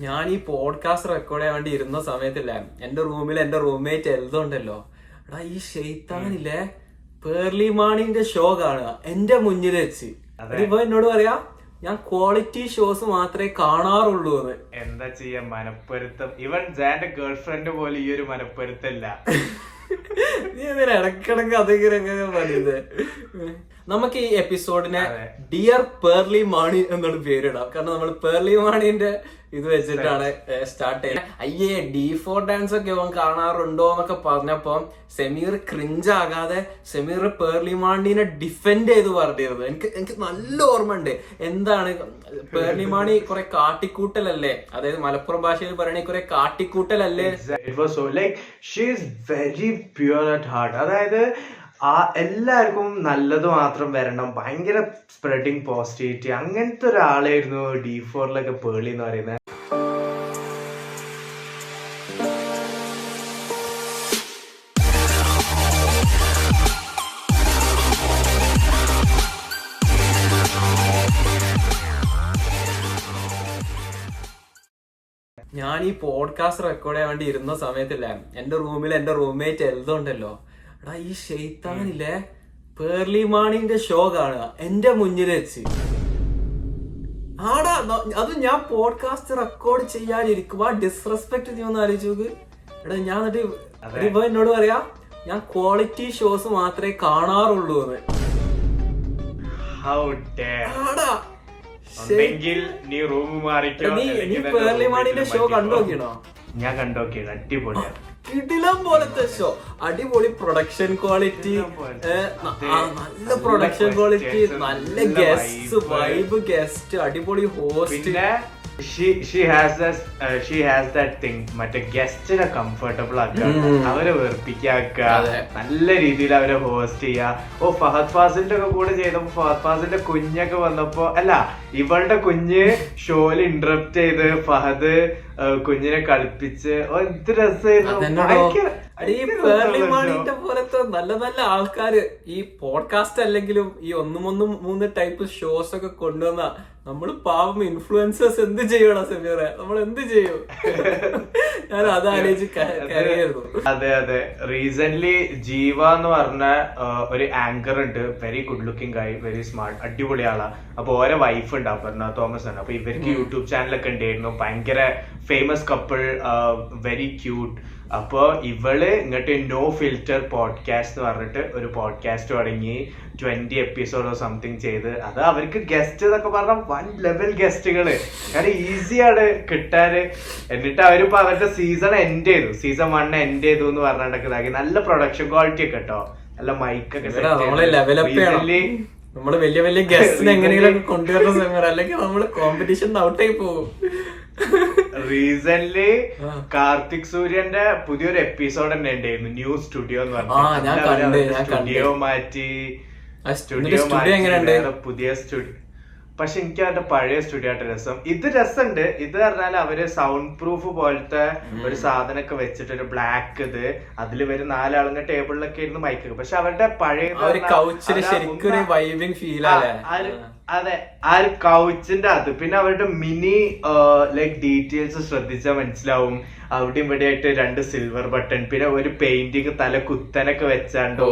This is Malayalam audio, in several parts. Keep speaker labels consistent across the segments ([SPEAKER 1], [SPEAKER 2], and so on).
[SPEAKER 1] ഞാൻ ഈ പോഡ്കാസ്റ്റ് റെക്കോർഡ് ചെയ്യാൻ വേണ്ടി ഇരുന്ന സമയത്തില്ലേ എന്റെ റൂമിൽ എന്റെ റൂംമേറ്റ് എഴുതുണ്ടല്ലോ എടാ ഈ ഷെയ്ത്താനില്ലേ പേർലി മാണിന്റെ ഷോ കാണുക എന്റെ മുന്നിൽ വെച്ച്. ഇപ്പൊ എന്നോട് പറയാ ഞാൻ ക്വാളിറ്റി ഷോസ് മാത്രമേ കാണാറുള്ളൂ എന്ന്.
[SPEAKER 2] എന്താ ചെയ്യാ മനപ്പൊരുത്തം. ഇവൻ ജാന്റെ ഗേൾഫ്രണ്ട് പോലെ ഈ ഒരു മനപ്പൊരുത്തല്ല.
[SPEAKER 1] നീ എന്തിനാ ഇടക്കിടക്ക് അതിങ്ങനെ പറയുന്നത് നമുക്ക് ഈ എപ്പിസോഡിനെ. ഡിയർ പേർലി മാണി എന്നുള്ള പേരിടാം. കാരണം നമ്മൾ പേർലി മാണിന്റെ ഇത് വെച്ചിട്ടാണ് സ്റ്റാർട്ട് ചെയ്യുന്നത് അയ്യേ ഡി ഫോർ ഡാൻസ് ഒക്കെ ഇവൻ കാണാറുണ്ടോ എന്നൊക്കെ പറഞ്ഞപ്പോ സെമീർ ക്രിഞ്ച് ആകാതെ സെമീർ പേർലി മാണിനെ ഡിഫെൻഡ് ചെയ്ത് പറഞ്ഞിരുന്നു. എനിക്ക് എനിക്ക് നല്ല ഓർമ്മ ഉണ്ട് എന്താണ് പേർലിമാണി കുറെ കാട്ടിക്കൂട്ടലല്ലേ? അതായത് മലപ്പുറം ഭാഷയിൽ പറയണേ കുറെ കാട്ടിക്കൂട്ടലല്ലേ?
[SPEAKER 2] വെരി പ്യുവർ അറ്റ് ഹാർട്ട് അതായത് ആ എല്ലാവർക്കും നല്ലത് മാത്രം വരണം. ഭയങ്കര സ്പ്രെഡിങ് പോസിറ്റിവിറ്റി അങ്ങനത്തെ ഒരാളായിരുന്നു ഡി ഫോറിലൊക്കെ പേളി എന്ന് പറയുന്നത്.
[SPEAKER 1] ഞാൻ ഈ പോഡ്കാസ്റ്റ് റെക്കോർഡ് ചെയ്യാൻ വേണ്ടി ഇരുന്ന സമയത്തില്ല എന്റെ റൂമിൽ എന്റെ റൂംമേറ്റ് എഴുതുണ്ടല്ലോ എടാ ഈ ഷെയ്ത്താനില്ലേ പേർലി മാണിന്റെ ഷോ കാണുക എന്റെ മുന്നിൽ വെച്ച്. ആടാ അത് ഞാൻ പോഡ്കാസ്റ്റ് റെക്കോർഡ് ചെയ്യാനിരിക്കും ആ ഡിസ്റെസ്പെക്ട് നീ ഒന്ന് ആലോചിച്ച് എടാ ഞാൻ എന്നിട്ട് ഇപ്പൊ എന്നോട് പറയാ ഞാൻ ക്വാളിറ്റി ഷോസ് മാത്രമേ കാണാറുള്ളൂ എന്ന് ആടാ
[SPEAKER 2] ഉണ്ടെങ്കിൽ നീ റൂം മാറിക്കോ
[SPEAKER 1] നീ നീ
[SPEAKER 2] അല്ലെങ്കിൽ നിന്റെ
[SPEAKER 1] പേർലി
[SPEAKER 2] room
[SPEAKER 1] മാണിന്റെ ഷോ
[SPEAKER 2] മാറ്റിക്കോ.
[SPEAKER 1] കണ്ടു നോക്കിയണോ
[SPEAKER 2] ഞാൻ കണ്ടോക്കിയത് അടിപൊളിയാണ്
[SPEAKER 1] കിടിലം പോലത്തെ ഷോ അടിപൊളി പ്രൊഡക്ഷൻ ക്വാളിറ്റി
[SPEAKER 2] കിടിലം പോലത്തെ. അതെ.
[SPEAKER 1] നല്ല
[SPEAKER 2] നല്ല
[SPEAKER 1] പ്രൊഡക്ഷൻ ക്വാളിറ്റി നല്ല
[SPEAKER 2] നല്ല
[SPEAKER 1] ഗസ്റ്റ്
[SPEAKER 2] vibe.
[SPEAKER 1] വൈബ് ഗസ്റ്റ് അടിപൊളി ഹോസ്റ്റ്
[SPEAKER 2] പിന്നെ she she has she has that thing മറ്റേ ഗസ്റ്റിനെ കംഫർട്ടബിൾ ആക്കുക. അവരെ വെറുപ്പിക്കാക്കുക.
[SPEAKER 1] അതെ.
[SPEAKER 2] നല്ല രീതിയിൽ അവരെ ഹോസ്റ്റ് ചെയ്യുക. ഓ ഫഹദ് ഫാസിലിന്റെ ഒക്കെ കൂടെ ചെയ്തപ്പോ ഫഹദ് ഫാസിലിന്റെ കുഞ്ഞൊക്കെ വന്നപ്പോ അല്ല ഇവളുടെ കുഞ്ഞ് ഷോയിൽ ഇന്ററപ്റ്റ് ചെയ്ത് ഫഹദ് കുഞ്ഞിനെ കളിപ്പിച്ച്. എന്ത് രസമായിരുന്നു.
[SPEAKER 1] ഈ പോലത്തെ നല്ല നല്ല ആൾക്കാര് ഈ പോഡ്കാസ്റ്റ് അല്ലെങ്കിലും ഈ ഒന്നും ഒന്നും മൂന്ന് ടൈപ്പ് ഷോസ് ഒക്കെ കൊണ്ടുവന്ന നമ്മൾ പാവം ഇൻഫ്ലുവൻസേഴ്സ് എന്ത് ചെയ്യണം സെമീറെ? നമ്മൾ എന്ത് ചെയ്യും? ഞാൻ അത് ആലോചിച്ച് കരയായിരുന്നു.
[SPEAKER 2] അതെ അതെ. റീസെന്റ് ജീവ എന്ന് പറഞ്ഞ ഒരു ആങ്കർ ഉണ്ട്. വെരി ഗുഡ് ലുക്കിംഗ് ആയി വെരി സ്മാർട്ട് അടിപൊളി ആളാ. അപ്പൊ ഓരോ വൈഫ് ഉണ്ട് അപർണ തോമസ് ആണ്. അപ്പൊ ഇവർക്ക് യൂട്യൂബ് ചാനലൊക്കെ ഉണ്ടായിരുന്നു. ഭയങ്കര ഫേമസ് കപ്പിൾ വെരി ക്യൂട്ട് അപ്പൊ ഇവൾ ഇങ്ങോട്ട് നോ ഫിൽറ്റർ പോഡ്കാസ്റ്റ് എന്ന് പറഞ്ഞിട്ട് ഒരു പോഡ്കാസ്റ്റ് തുടങ്ങി. ട്വന്റി എപ്പിസോഡോ സംതിങ് ചെയ്ത്. അത് അവർക്ക് ഗസ്റ്റ് എന്നൊക്കെ പറഞ്ഞ വൺ ലെവൽ ഗസ്റ്റുകൾ കാരണം ഈസിയാണ് കിട്ടാന്. എന്നിട്ട് അവരിപ്പോ അവരുടെ സീസൺ എൻഡ് ചെയ്തു. സീസൺ വൺ എൻഡ് ചെയ്തു എന്ന് പറഞ്ഞിട്ടൊക്കെ ഇതാക്കി. നല്ല പ്രൊഡക്ഷൻ ക്വാളിറ്റി ഒക്കെ കേട്ടോ നല്ല മൈക്കൊക്കെ
[SPEAKER 1] നമ്മൾ വലിയ വലിയ ഗസ്റ്റിനെ എങ്ങനെയെങ്കിലും കൊണ്ടുവരുന്ന സമയം അല്ലെങ്കിൽ നമ്മൾ കോമ്പറ്റീഷൻ ഔട്ടായി പോകും
[SPEAKER 2] റീസെന്റ്. കാർത്തിക് സൂര്യന്റെ പുതിയൊരു എപ്പിസോഡ് തന്നെ ഉണ്ടായിരുന്നു ന്യൂ സ്റ്റുഡിയോ എന്ന്
[SPEAKER 1] പറഞ്ഞു.
[SPEAKER 2] സ്റ്റുഡിയോ മാറ്റി സ്റ്റുഡിയോ
[SPEAKER 1] മാറ്റി?
[SPEAKER 2] പുതിയ സ്റ്റുഡിയോ പക്ഷെ എനിക്ക് അവരുടെ പഴയ സ്റ്റുഡിയോ ആയിട്ട് രസം. ഇത് രസമുണ്ട്. ഇത് പറഞ്ഞാൽ അവർ സൗണ്ട് പ്രൂഫ് പോലത്തെ ഒരു സാധനമൊക്കെ വെച്ചിട്ട് ഒരു ബ്ലാക്ക് ഇത്. അതിൽ വരും നാലാളുന്ന ടേബിളിലൊക്കെ ഇരുന്ന് മൈക്ക് പക്ഷെ അവരുടെ പഴയ അതെ ആ ഒരു കൗച്ചിന്റെ അത്. പിന്നെ അവരുടെ മിനി ലൈക് ഡീറ്റെയിൽസ് ശ്രദ്ധിച്ചാൽ മനസ്സിലാവും. അവിടെ ഇവിടെ ആയിട്ട് രണ്ട് സിൽവർ ബട്ടൺ പിന്നെ ഒരു പെയിന്റിങ് തല കുത്തനൊക്കെ വെച്ചാണ്ടോ.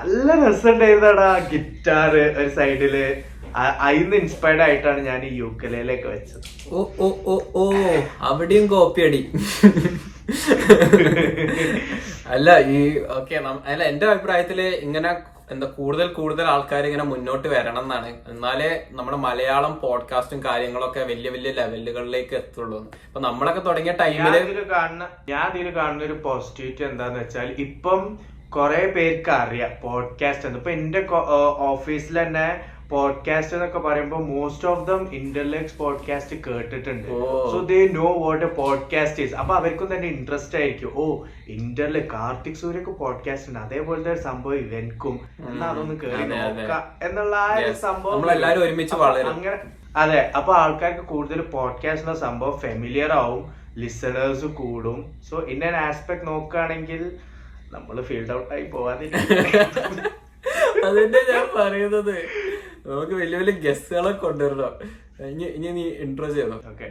[SPEAKER 1] നല്ല
[SPEAKER 2] നല്ല രസമുണ്ടായിരുന്നടാ ഗിറ്റാർ ഒരു സൈഡിൽ അതിന്ന് ഇൻസ്പയർഡ് ആയിട്ടാണ് ഞാൻ ഈ യുക്കലയിലേക്ക് വെച്ചത്.
[SPEAKER 1] ഓ ഓ ഓ ഓ. അവിടെയും കോപ്പി അടി. അല്ല ഈ ഓക്കെ അല്ല എന്റെ അഭിപ്രായത്തിൽ ഇങ്ങനെ എന്താ കൂടുതൽ കൂടുതൽ ആൾക്കാർ ഇങ്ങനെ മുന്നോട്ട് വരണം എന്നാണ്. എന്നാലേ നമ്മുടെ മലയാളം പോഡ്കാസ്റ്റും കാര്യങ്ങളൊക്കെ വലിയ വലിയ ലെവലുകളിലേക്ക് എത്തുള്ളൂ. അപ്പൊ നമ്മളൊക്കെ തുടങ്ങിയ ടൈമിൽ
[SPEAKER 2] ടൈമിൽ കാണുന്ന ഞാൻ ഇതിൽ കാണുന്ന ഒരു പോസിറ്റിവിറ്റി എന്താന്ന് വെച്ചാൽ ഇപ്പം കുറെ പേർക്ക് അറിയാം പോഡ്കാസ്റ്റ് എന്ന്. ഇപ്പൊ എന്റെ ഓഫീസിൽ തന്നെ പോഡ്കാസ്റ്റ് എന്നൊക്കെ പറയുമ്പോൾ most of them intellects podcast കേട്ടിട്ടുണ്ട്. So they know what a podcast is അപ്പൊ അവർക്കും തന്നെ ഇൻട്രസ്റ്റ് ആയിരിക്കും. ഓ ഇന്റർലെ കാർത്തിക് സൂര്യക്ക് പോഡ്കാസ്റ്റ് ഉണ്ട്. അതേപോലത്തെ ഒരു സംഭവം ഇവൻക്കും. എന്നാ അതൊന്ന് കേറി. നോക്കാം. എന്നുള്ള ആ ഒരു. സംഭവം അങ്ങനെ അതെ. അപ്പൊ ആൾക്കാർക്ക് കൂടുതൽ പോഡ്കാസ്റ്റ് എന്ന സംഭവം ഫെമിലിയർ ആവും. ലിസണേഴ്സ് കൂടും. സോ ഇൻ ആൻ ആസ്പെക്ട് നോക്കുകയാണെങ്കിൽ നമ്മൾ ഫീൽഡ് ഔട്ട് ആയി പോവാതിരിക്കും.
[SPEAKER 1] അതിന്റെ ഞാൻ പറയുന്നത് നമുക്ക് വലിയ വലിയ ഗസ്റ്റുകളെ കൊണ്ടുവരണം. ഇനി ഇനി നീ ഇൻട്രോ ചെയ്യണം.
[SPEAKER 2] Okay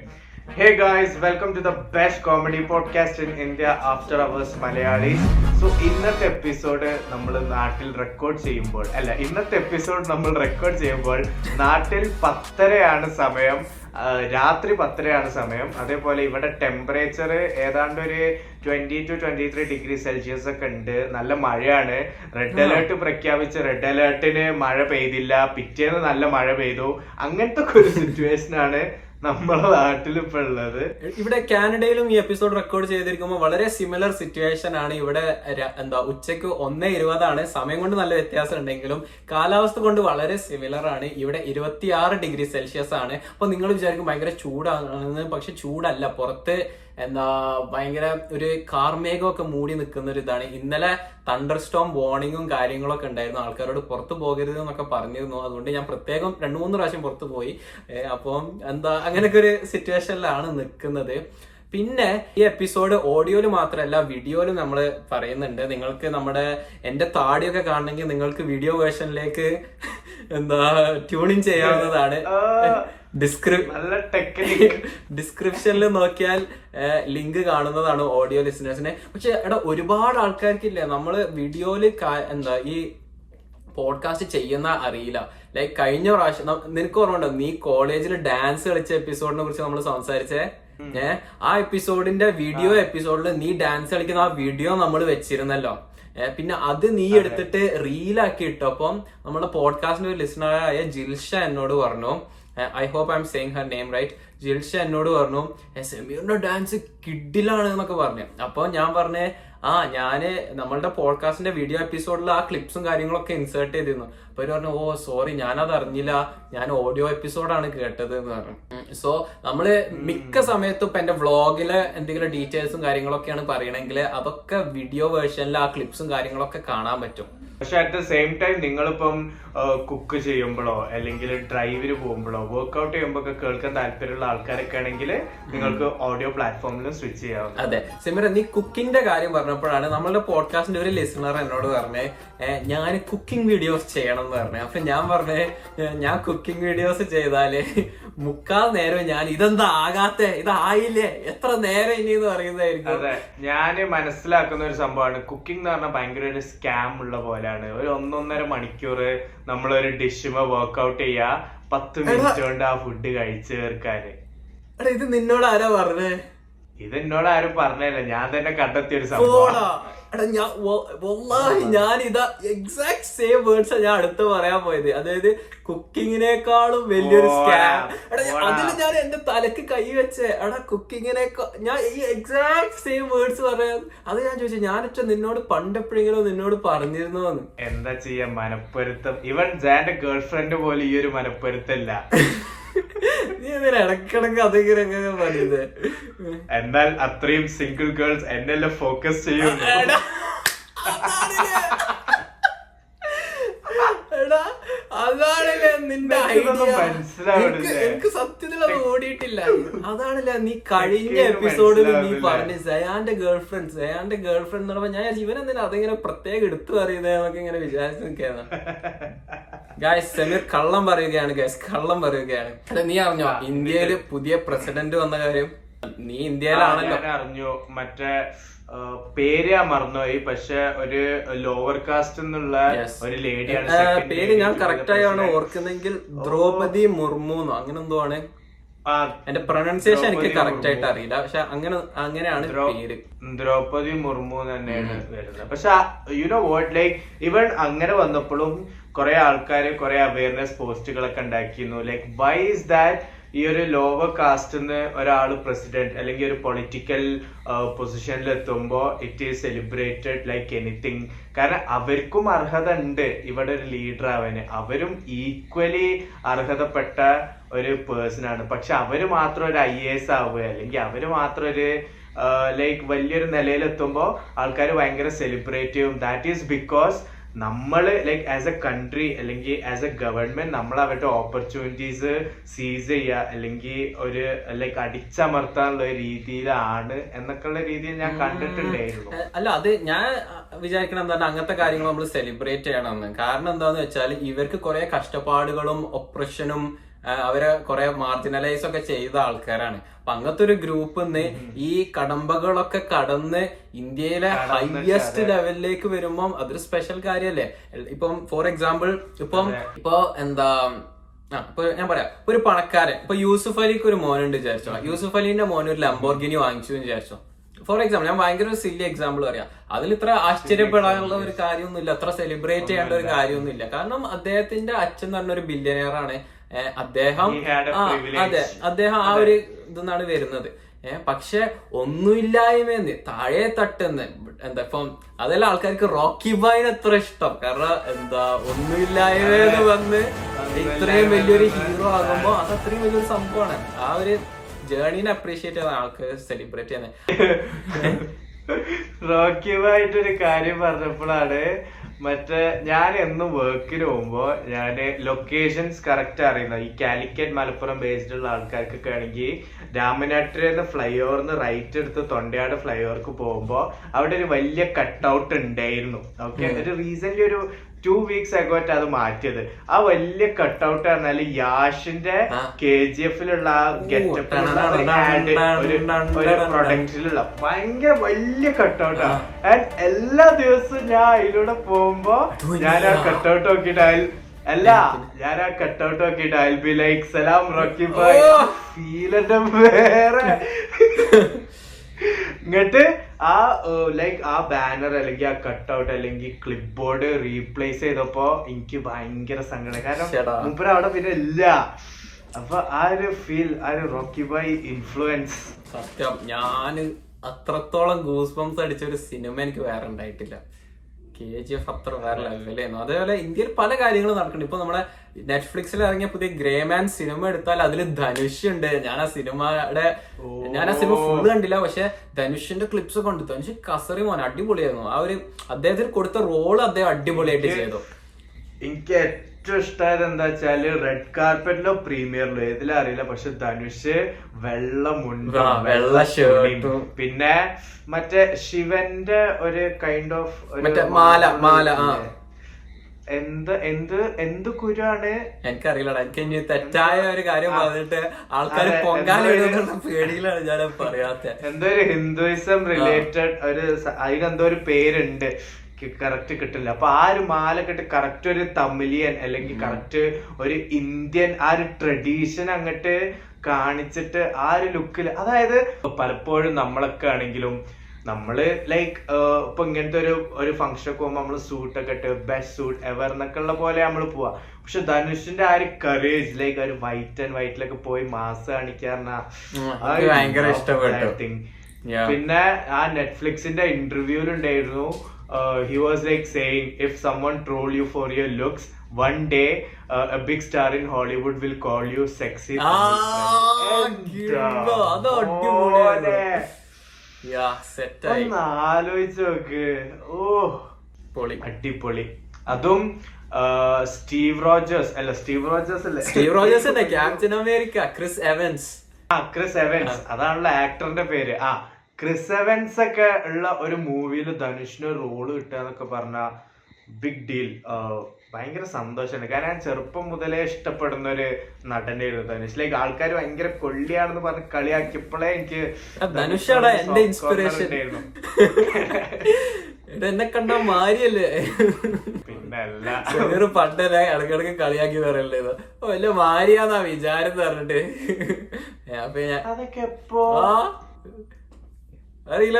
[SPEAKER 2] Hey guys, welcome to the best comedy podcast in India after hours Malayali so ഇന്നത്തെ എപ്പിസോഡ് നമ്മൾ നാട്ടിൽ റെക്കോർഡ് ചെയ്യുമ്പോൾ അല്ല ഇന്നത്തെ എപ്പിസോഡ് നമ്മൾ റെക്കോർഡ് ചെയ്യുമ്പോൾ നാട്ടിൽ പത്തരയാണ് സമയം രാത്രി പത്തരയാണ് സമയം. അതേപോലെ ഇവിടെ ടെമ്പറേച്ചർ ഏതാണ്ട് ഒരു twenty two twenty three degree Celsius ഒക്കെ ഉണ്ട്. നല്ല മഴയാണ്. റെഡ് അലേർട്ട് പ്രഖ്യാപിച്ച് റെഡ് അലേർട്ടിന് മഴ പെയ്തില്ല. പിറ്റേന്ന് നല്ല മഴ പെയ്തു. അങ്ങനത്തെ ഒരു സിറ്റുവേഷൻ ആണ് നമ്മളെ നാട്ടിൽ ഇപ്പൊ ഉള്ളത്
[SPEAKER 1] ഇവിടെ കാനഡയിലും ഈ എപ്പിസോഡ് റെക്കോർഡ് ചെയ്തിരിക്കുമ്പോൾ വളരെ സിമിലർ സിറ്റുവേഷൻ ആണ് ഇവിടെ എന്താ ഉച്ചയ്ക്ക് ഒന്നേ ഇരുപതാണ്. സമയം കൊണ്ട് നല്ല വ്യത്യാസം ഉണ്ടെങ്കിലും കാലാവസ്ഥ കൊണ്ട് വളരെ സിമിലർ ആണ്. ഇവിടെ ഇരുപത്തിയാറ് ഡിഗ്രി സെൽഷ്യസ് ആണ്. അപ്പൊ നിങ്ങൾ വിചാരിക്കും ഭയങ്കര ചൂടാണെന്ന് പക്ഷെ ചൂടല്ല. പുറത്ത് എന്താ ഭയങ്കര ഒരു കാർമേഘമൊക്കെ മൂടി നിൽക്കുന്ന ഒരു ഇതാണ്. ഇന്നലെ തണ്ടർ സ്റ്റോം വാർണിങ്ങും കാര്യങ്ങളൊക്കെ ഉണ്ടായിരുന്നു. ആൾക്കാരോട് പുറത്തു പോകരുത് എന്നൊക്കെ പറഞ്ഞിരുന്നു. അതുകൊണ്ട് ഞാൻ പ്രത്യേകം രണ്ടു മൂന്ന് പ്രാവശ്യം പുറത്തു പോയി. അപ്പം എന്താ അങ്ങനെയൊക്കെ ഒരു സിറ്റുവേഷനിലാണ് നിൽക്കുന്നത്. പിന്നെ ഈ എപ്പിസോഡ് ഓഡിയോയിൽ മാത്രമല്ല വീഡിയോയിലും നമ്മൾ പറയുന്നുണ്ട്. നിങ്ങൾക്ക് നമ്മുടെ എന്റെ താടിയൊക്കെ കാണണമെങ്കിൽ നിങ്ങൾക്ക് വീഡിയോ വേർഷനിലേക്ക് എന്താ ട്യൂണിങ് ചെയ്യാവുന്നതാണ്. ഡിസ്ക്രിപ്ഷനിൽ നോക്കിയാൽ ലിങ്ക് കാണുന്നതാണ് ഓഡിയോ ലിസണേഴ്സിനെ പക്ഷെ എടാ ഒരുപാട് ആൾക്കാർക്കില്ലേ നമ്മൾ വീഡിയോയിൽ എന്താ ഈ പോഡ്കാസ്റ്റ് ചെയ്യുന്ന അറിയില്ല. ലൈക്ക് കഴിഞ്ഞ പ്രാവശ്യം നിനക്ക് ഓർമ്മയുണ്ടോ നീ കോളേജിൽ ഡാൻസ് കളിച്ച എപ്പിസോഡിനെ കുറിച്ച് നമ്മൾ സംസാരിച്ചേ? ഏ ആ എപ്പിസോഡിന്റെ വീഡിയോ എപ്പിസോഡിൽ നീ ഡാൻസ് കളിക്കുന്ന ആ വീഡിയോ നമ്മൾ വെച്ചിരുന്നല്ലോ. പിന്നെ അത് നീ എടുത്തിട്ട് റീലാക്കി ഇട്ടപ്പം നമ്മുടെ പോഡ്കാസ്റ്റിന്റെ ഒരു ലിസണറായ ജിൽഷ എന്നോട് പറഞ്ഞു I hope I'm saying her name right Jilsha എന്നോട് പറഞ്ഞു "ഏ, സെമീറിന്റെ ഡാൻസ് കിഡിലാണ് എന്നൊക്കെ പറഞ്ഞു. അപ്പൊ ഞാൻ പറഞ്ഞേ ആ ഞാൻ നമ്മളുടെ പോഡ്കാസ്റ്റിന്റെ വീഡിയോ എപ്പിസോഡിൽ ആ ക്ലിപ്സും കാര്യങ്ങളൊക്കെ ഇൻസേർട്ട് ചെയ്തിരുന്നു. അപ്പൊ പറഞ്ഞു ഓ സോറി ഞാനത് അറിഞ്ഞില്ല. ഞാൻ ഓഡിയോ എപ്പിസോഡാണ് കേട്ടത് എന്ന് പറഞ്ഞു. സോ നമ്മൾ മിക്ക സമയത്തും ഇപ്പൊ എന്റെ വ്ളോഗിലെ എന്തെങ്കിലും ഡീറ്റെയിൽസും കാര്യങ്ങളൊക്കെയാണ് പറയണമെങ്കിൽ അതൊക്കെ വീഡിയോ വേർഷനിൽ ആ ക്ലിപ്സും കാര്യങ്ങളൊക്കെ കാണാൻ പറ്റും.
[SPEAKER 2] പക്ഷെ അറ്റ് ദ സെയിം ടൈം നിങ്ങളിപ്പം കുക്ക് ചെയ്യുമ്പോഴോ അല്ലെങ്കിൽ ഡ്രൈവിന് പോകുമ്പോഴോ വർക്ക്ഔട്ട് ചെയ്യുമ്പോ ഒക്കെ കേൾക്കാൻ താല്പര്യമുള്ള ആൾക്കാരൊക്കെ ആണെങ്കിൽ നിങ്ങൾക്ക് ഓഡിയോ പ്ലാറ്റ്ഫോമിലും സ്വിച്ച് ചെയ്യാം
[SPEAKER 1] അതെ. സിമര നീ കുക്കിംഗിന്റെ കാര്യം പറഞ്ഞപ്പോഴാണ് നമ്മളുടെ പോഡ്കാസ്റ്റിന്റെ ഒരു ലിസണർ എന്നോട് പറഞ്ഞേ ഞാൻ കുക്കിംഗ് വീഡിയോസ് ചെയ്യണം എന്ന് പറഞ്ഞു. അപ്പൊ ഞാൻ പറഞ്ഞേ ഞാൻ കുക്കിംഗ് വീഡിയോസ് ചെയ്താൽ മുക്കാൽ നേരം ഞാൻ ഇതെന്താ ആകാത്തെ? ഇതായില്ലേ? എത്ര നേരം ഇനി എന്ന് പറയുന്നതായിരിക്കും.
[SPEAKER 2] അതെ ഞാൻ മനസ്സിലാക്കുന്ന ഒരു സംഭവമാണ്. കുക്കിംഗ് എന്ന് പറഞ്ഞാൽ ഭയങ്കര ഒരു സ്കാം ഉള്ള പോലെയാണ്. ഒരു ഒന്നൊന്നര മണിക്കൂർ നമ്മളൊരു ഡിഷുമ വർക്ക്ഔട്ട് ചെയ്യാ. പത്ത് മിനിറ്റ് കൊണ്ട് ആ ഫുഡ് കഴിച്ചു തീർക്കാന്.
[SPEAKER 1] എടാ ഇത് നിന്നോട് ആരാ പറഞ്ഞേ?
[SPEAKER 2] ഇത് എന്നോട് ആരും പറഞ്ഞല്ല. ഞാൻ തന്നെ കണ്ടെത്തിയ ഒരു സംഭവം
[SPEAKER 1] എടാ ഞാൻ ഇതാ എക്സാക്ട് സെയിം വേർഡ്സ് ഞാൻ അടുത്ത് പറയാൻ പോയത്. അതായത് കുക്കിങ്ങിനേക്കാളും വലിയൊരു സ്കാം എടാ ഞാൻ- ഞാൻ എന്റെ തലക്ക് കൈ വെച്ചേ എടാ കുക്കിങ്ങിനേക്കാൾ ഞാൻ ഈ എക്സാക്ട് സെയിം വേർഡ്സ് പറയാൻ അത് ഞാൻ ചോദിച്ചു ഞാനിച്ച നിന്നോട് പണ്ടെപ്പോഴെങ്കിലും നിന്നോട് പറഞ്ഞിരുന്നോന്ന്?
[SPEAKER 2] എന്താ ചെയ്യാ മനപ്പൊരുത്തം? ഇവൻ ജാന്റെ ഗേൾഫ്രണ്ട് പോലും ഈ ഒരു മനപ്പൊരുത്തല്ല. എന്നാൽ അത്രയും സിംഗിൾ ഗേൾസ് എന്നെല്ലാം ഫോക്കസ്
[SPEAKER 1] അതാണില്ലേ? നിന്റെ. എനിക്ക് സത്യത്തിൽ അത് ഓടിയിട്ടില്ല. അതാണല്ലേ നീ കഴിഞ്ഞ എപ്പിസോഡിൽ നീ പറഞ്ഞ സയാന്റെ ഗേൾഫ്രണ്ട് സയാന്റെ ഗേൾഫ്രണ്ട് എന്ന് പറയുമ്പോ ഞാൻ ഇവനെന്തിനാ എന്തിനാ അതിങ്ങനെ പ്രത്യേകം എടുത്തു പറയുന്നതെന്നൊക്കെ ഇങ്ങനെ വിചാരിച്ചു ഗായ്സ് സമീർ കള്ളം പറയുകയാണ് ഗായ്സ് കള്ളം പറയുകയാണ്. അല്ല നീ അറിഞ്ഞോ? ഇന്ത്യയിൽ പുതിയ പ്രസിഡന്റ് വന്ന കാര്യം. നീ ഇന്ത്യയിലാണല്ലോ.
[SPEAKER 2] അറിഞ്ഞു. മറ്റേ പേര് ഞാൻ മറന്നുപോയി പക്ഷെ ഒരു ലോവർ കാസ്റ്റ് എന്നുള്ള ഒരു ലേഡിയാണ്
[SPEAKER 1] പേര് ഞാൻ കറക്റ്റ് ആയാണ് ഓർക്കുന്നെങ്കിൽ ദ്രൗപതി മുർമു അങ്ങനെ എന്തോ ആണ്. എന്റെ പ്രൊനൗൺസിയേഷൻ എനിക്ക് കറക്റ്റ് ആയിട്ട് അറിയില്ല. പക്ഷെ അങ്ങനെ അങ്ങനെയാണ് പേര്.
[SPEAKER 2] ദ്രൗപദി മുർമു തന്നെയാണ് വരുന്നത്. പക്ഷെ യു നോ വാട്ട് ലൈക്ക് ഇവൻ അങ്ങനെ വന്നപ്പോഴും കുറെ ആൾക്കാർ കുറെ അവയർനെസ് പോസ്റ്റുകളൊക്കെ ഉണ്ടാക്കിയിരുന്നു. ലൈക്ക് വൈ ഇസ് ദാറ്റ് ഈ ഒരു ലോവർ കാസ്റ്റിൽ നിന്ന് ഒരാൾ പ്രസിഡന്റ് അല്ലെങ്കിൽ ഒരു പൊളിറ്റിക്കൽ പൊസിഷനിൽ എത്തുമ്പോൾ it is celebrated like anything കാരണം അവർക്കും അർഹത ഉണ്ട് ഇവിടെ ഒരു ലീഡർ ആവാന്. അവരും ഈക്വലി അർഹതപ്പെട്ട ഒരു പേഴ്സൺ ആണ്. പക്ഷെ അവർ മാത്രം ഒരു ഐ എസ് ആവുക അല്ലെങ്കിൽ അവർ മാത്രം ഒരു ലൈക്ക് വലിയൊരു നിലയിലെത്തുമ്പോൾ ആൾക്കാർ ഭയങ്കര സെലിബ്രേറ്റ് ചെയ്യും. ദാറ്റ് ഈസ് ബിക്കോസ് നമ്മൾ ലൈക്ക് ആസ് എ കൺട്രി അല്ലെങ്കിൽ ആസ് എ ഗവൺമെന്റ് നമ്മൾ അവരുടെ ഓപ്പർച്യൂണിറ്റീസ് സീസ് ചെയ്യുക അല്ലെങ്കിൽ ഒരു ലൈക്ക് അടിച്ചമർത്താനുള്ള രീതിയിലാണ് എന്നൊക്കെയുള്ള രീതിയിൽ ഞാൻ കണ്ടിട്ടുണ്ടായിരുന്നു
[SPEAKER 1] അല്ല അത് ഞാൻ വിചാരിക്കണം എന്താണ് അങ്ങനത്തെ കാര്യങ്ങൾ നമ്മൾ സെലിബ്രേറ്റ് ചെയ്യണമെന്ന്. കാരണം എന്താന്ന് വെച്ചാൽ ഇവർക്ക് കുറെ കഷ്ടപ്പാടുകളും ഒപ്രഷനും അവരെ കുറെ മാർജിനലൈസ് ഒക്കെ ചെയ്ത ആൾക്കാരാണ്. അപ്പൊ അങ്ങനത്തെ ഒരു ഗ്രൂപ്പ് നിന്ന് ഈ കടമ്പകളൊക്കെ കടന്ന് ഇന്ത്യയിലെ ഹൈയസ്റ്റ് ലെവലിലേക്ക് വരുമ്പം അതൊരു സ്പെഷ്യൽ കാര്യല്ലേ? ഇപ്പം ഫോർ എക്സാമ്പിൾ ഇപ്പം ഇപ്പൊ എന്താ ഞാൻ പറയാം. ഒരു പണക്കാരൻ ഇപ്പൊ യൂസുഫ് അലിക്ക് ഒരു മോനുണ്ട് വിചാരിച്ചോ. യൂസുഫ് അലിന്റെ മോൻ ഒരു ലംബോർഗിനി വാങ്ങിച്ചു എന്ന് വിചാരിച്ചോ. ഫോർ എക്സാമ്പിൾ ഞാൻ ഭയങ്കര ഒരു സില്ലി എക്സാമ്പിൾ പറയാം. അതിൽ ഇത്ര ആശ്ചര്യപ്പെടാനുള്ള ഒരു കാര്യമൊന്നുമില്ല. അത്ര സെലിബ്രേറ്റ് ചെയ്യേണ്ട ഒരു കാര്യമൊന്നുമില്ല. കാരണം അദ്ദേഹത്തിന്റെ അച്ഛൻ എന്ന് പറഞ്ഞ ഒരു ബില്യണയർ ആണ്. ഏഹ് അദ്ദേഹം. അതെ അദ്ദേഹം ആ ഒരു ഇതെന്നാണ് വരുന്നത്. ഏഹ് പക്ഷെ ഒന്നുമില്ലായ്മന്ന് താഴെ തട്ടെന്ന് എന്താ ഇപ്പം അതെല്ലാം ആൾക്കാർക്ക് റോക്കി ബൈന് എത്ര ഇഷ്ടം. കാരണം എന്താ ഒന്നുമില്ലായ്മന്ന് വന്ന് ഇത്രയും വലിയൊരു ഹീറോ ആകുമ്പോ അത്. അത്രയും വലിയൊരു സംഭവമാണ്. ആ ഒരു ജേർണീനെ അപ്രീഷിയേറ്റ് ചെയ്യുന്ന ആൾക്ക് സെലിബ്രേറ്റ് ചെയ്യുന്നത്.
[SPEAKER 2] റോക്കി റോക്കിയുമായിട്ടൊരു കാര്യം പറഞ്ഞപ്പോഴാണ് മറ്റേ ഞാൻ എന്നും വർക്കിന് പോകുമ്പോ ഞാൻ ലൊക്കേഷൻസ് കറക്റ്റ് അറിയുന്ന ഈ കാലിക്കറ്റ് മലപ്പുറം ബേസ്ഡ് ഉള്ള ആൾക്കാർക്കൊക്കെ ആണെങ്കിൽ രാമനാട്ടിൽ ഫ്ലൈ ഓവർന്ന് റൈറ്റ് എടുത്ത് തൊണ്ടയാട് ഫ്ലൈ ഓവർക്ക് പോകുമ്പോ അവിടെ ഒരു വലിയ കട്ട് ഔട്ട് ഉണ്ടായിരുന്നു ഓക്കെ ഒരു റീസെന്റ് ഒരു ടു വീക്സ് ആയിക്കോട്ടെ അത് മാറ്റിയത്. ആ വലിയ കട്ട് ഔട്ട് പറഞ്ഞാൽ യാഷിന്റെ. കെ ജി എഫിലുള്ള ആ ഗെറ്റപ്പിലുള്ള ഒരു ad, ഒരു ഒരു പ്രൊഡക്റ്റിലുള്ള ഭയങ്കര വലിയ കട്ട് ആൻഡ് എല്ലാ ദിവസവും ഞാൻ അതിലൂടെ പോകുമ്പോ ഞാൻ ആ കട്ടൗട്ട് നോക്കിയിട്ട് അതിൽ അല്ല ഞാൻ ആ കട്ടൗട്ട് ഔട്ട് അതിൽ ബി ലൈക്ക് സലാം റോക്കി ബൈ
[SPEAKER 1] ഓ.
[SPEAKER 2] ഫീലിന്റെ വേറെ. എന്നിട്ട് ആ ലൈക്ക് ആ ബാനർ അല്ലെങ്കിൽ ആ കട്ടൗട്ട് അല്ലെങ്കിൽ ക്ലിപ്പ് ബോർഡ് റീപ്ലേസ് ചെയ്തപ്പോ എനിക്ക് ഭയങ്കര സങ്കടം. കാരണം
[SPEAKER 1] ശ്ശെടാ.
[SPEAKER 2] അവിടെ പിന്നെ ഇല്ല. അപ്പൊ ആ ഒരു ഫീൽ ആ ഒരു റോക്കി ബൈ ഇൻഫ്ലുവൻസ്
[SPEAKER 1] സത്യം. ഞാൻ അത്രത്തോളം ഗൂസ് ബംസ് അടിച്ച ഒരു സിനിമ എനിക്ക് വേറെ ഉണ്ടായിട്ടില്ല. കെ ജി എഫ് അത്ര വേറെ ലെവലായിരുന്നു അതേപോലെ ഇന്ത്യയിൽ പല കാര്യങ്ങളും നടക്കുന്നുണ്ട്. ഇപ്പൊ നമ്മുടെ നെറ്റ്ഫ്ലിക്സിൽ ഇറങ്ങിയ പുതിയ ഗ്രേമാൻ സിനിമ എടുത്താൽ അതിൽ ധനുഷ് ഉണ്ട്. ഞാൻ ആ സിനിമയുടെ ഞാൻ ആ സിനിമ ഫുൾ കണ്ടില്ല. പക്ഷെ ധനുഷിന്റെ ക്ലിപ്സ് ഒക്കെ ഉണ്ട് ധനുഷ് കസറി മോൻ അടിപൊളിയായിരുന്നു. ആ ഒരു അദ്ദേഹത്തിന് കൊടുത്ത റോൾ അദ്ദേഹം അടിപൊളിയായിട്ട് ചെയ്തു.
[SPEAKER 2] എനിക്ക് ഏറ്റവും ഇഷ്ടമായത് എന്താ വെച്ചാൽ റെഡ് കാർപ്പറ്റിലോ പ്രീമിയറിലോ ഏതിലും അറിയില്ല പക്ഷെ ധനുഷ് വെള്ള മുണ്ട
[SPEAKER 1] വെള്ള ഷേർട്ട്
[SPEAKER 2] പിന്നെ മറ്റേ ശിവന്റെ ഒരു കൈൻഡ് ഓഫ്
[SPEAKER 1] മാല, മാല.
[SPEAKER 2] എന്ത് എന്ത് എന്ത് കുരാണ്?
[SPEAKER 1] എനിക്കറിയില്ലടാ എനിക്ക് ഇനി തെറ്റായ ഒരു കാര്യം പറഞ്ഞിട്ട് ആൾക്കാർ പൊങ്കാല പേടിയിലാണ് ഞാൻ പറയാത്ത.
[SPEAKER 2] എന്തോ ഒരു ഹിന്ദുയിസം റിലേറ്റഡ് ഒരു അതിനെന്തോ ഒരു പേരുണ്ട്. കറക്റ്റ് കിട്ടില്ല. അപ്പൊ ആ ഒരു മാല കിട്ടി കറക്റ്റ് ഒരു തമിലിയൻ അല്ലെങ്കിൽ കറക്റ്റ് ഒരു ഇന്ത്യൻ ആ ഒരു ട്രഡീഷൻ അങ്ങോട്ട് കാണിച്ചിട്ട് ആ ഒരു ലുക്കിൽ അതായത് പലപ്പോഴും നമ്മളൊക്കെ ആണെങ്കിലും നമ്മൾ ലൈക്ക് ഇപ്പൊ ഇങ്ങനത്തെ ഒരു ഒരു ഫംഗ്ഷൻ ഒക്കെ പോകുമ്പോൾ നമ്മൾ സൂട്ടൊക്കെ ഇട്ട് ബെസ്റ്റ് സൂട്ട് എവർ എന്നൊക്കെ ഉള്ള പോലെ നമ്മൾ പോവാ. പക്ഷെ ധനുഷിന്റെ ആ ഒരു കറേജ് ലൈക്ക് ഒരു വൈറ്റ് ആൻഡ് വൈറ്റിലൊക്കെ പോയി മാസ് കാണിക്കാറിന
[SPEAKER 1] ആ എനിക്ക് ഭയങ്കര ഇഷ്ടപ്പെട്ടു.
[SPEAKER 2] പിന്നെ ആ നെറ്റ്ഫ്ലിക്സിന്റെ ഇന്റർവ്യൂൽ if someone troll you for your looks one day a big star in Hollywood will call you sexy
[SPEAKER 1] ആ, ഗിംബോ, അത് അടിപൊളിയായിരുന്നു. യാ സെറ്റായി
[SPEAKER 2] ഒന്ന് ആലോചിച്ച് നോക്ക്. ഓ
[SPEAKER 1] പൊളി.
[SPEAKER 2] അടിപൊളി. അതും സ്റ്റീവ് റോജേഴ്സ്. അല്ല സ്റ്റീവ് റോജേഴ്സ് അല്ലേ?
[SPEAKER 1] സ്റ്റീവ് റോജേഴ്സിന്റെ ക്യാപ്റ്റൻ അമേരിക്ക ക്രിസ് എവൻസ്.
[SPEAKER 2] ആ ക്രിസ് എവൻസ്. അതാണല്ലോ ആക്ടറിന്റെ പേര്. ആ ക്രിസ് എവൻസ് ഒക്കെ ഉള്ള ഒരു മൂവിയിൽ ധനുഷിന് റോൾ കിട്ടുക എന്നൊക്കെ പറഞ്ഞ ബിഗ് ഡീൽ ഭയങ്കര സന്തോഷമുണ്ട് കാരണം ഞാൻ ചെറുപ്പം മുതലേ ഇഷ്ടപ്പെടുന്ന ഒരു നടനായിരുന്നു ധനുഷ്. ലൈക്ക് ആൾക്കാർ ഭയങ്കര കൊള്ളിയാണെന്ന് പറഞ്ഞ് കളിയാക്കിയപ്പോഴേ എനിക്ക്.
[SPEAKER 1] എന്നെ കണ്ട മാരിയല്ലേ?
[SPEAKER 2] പിന്നെ
[SPEAKER 1] പണ്ടല്ല ഇടക്കിടക്ക് കളിയാക്കി പറയല്ലേ ഓ, വലിയ മാരിയാന്നാ വിചാരം പറഞ്ഞിട്ട്.
[SPEAKER 2] അതൊക്കെ എപ്പോ?
[SPEAKER 1] അറിയില്ല?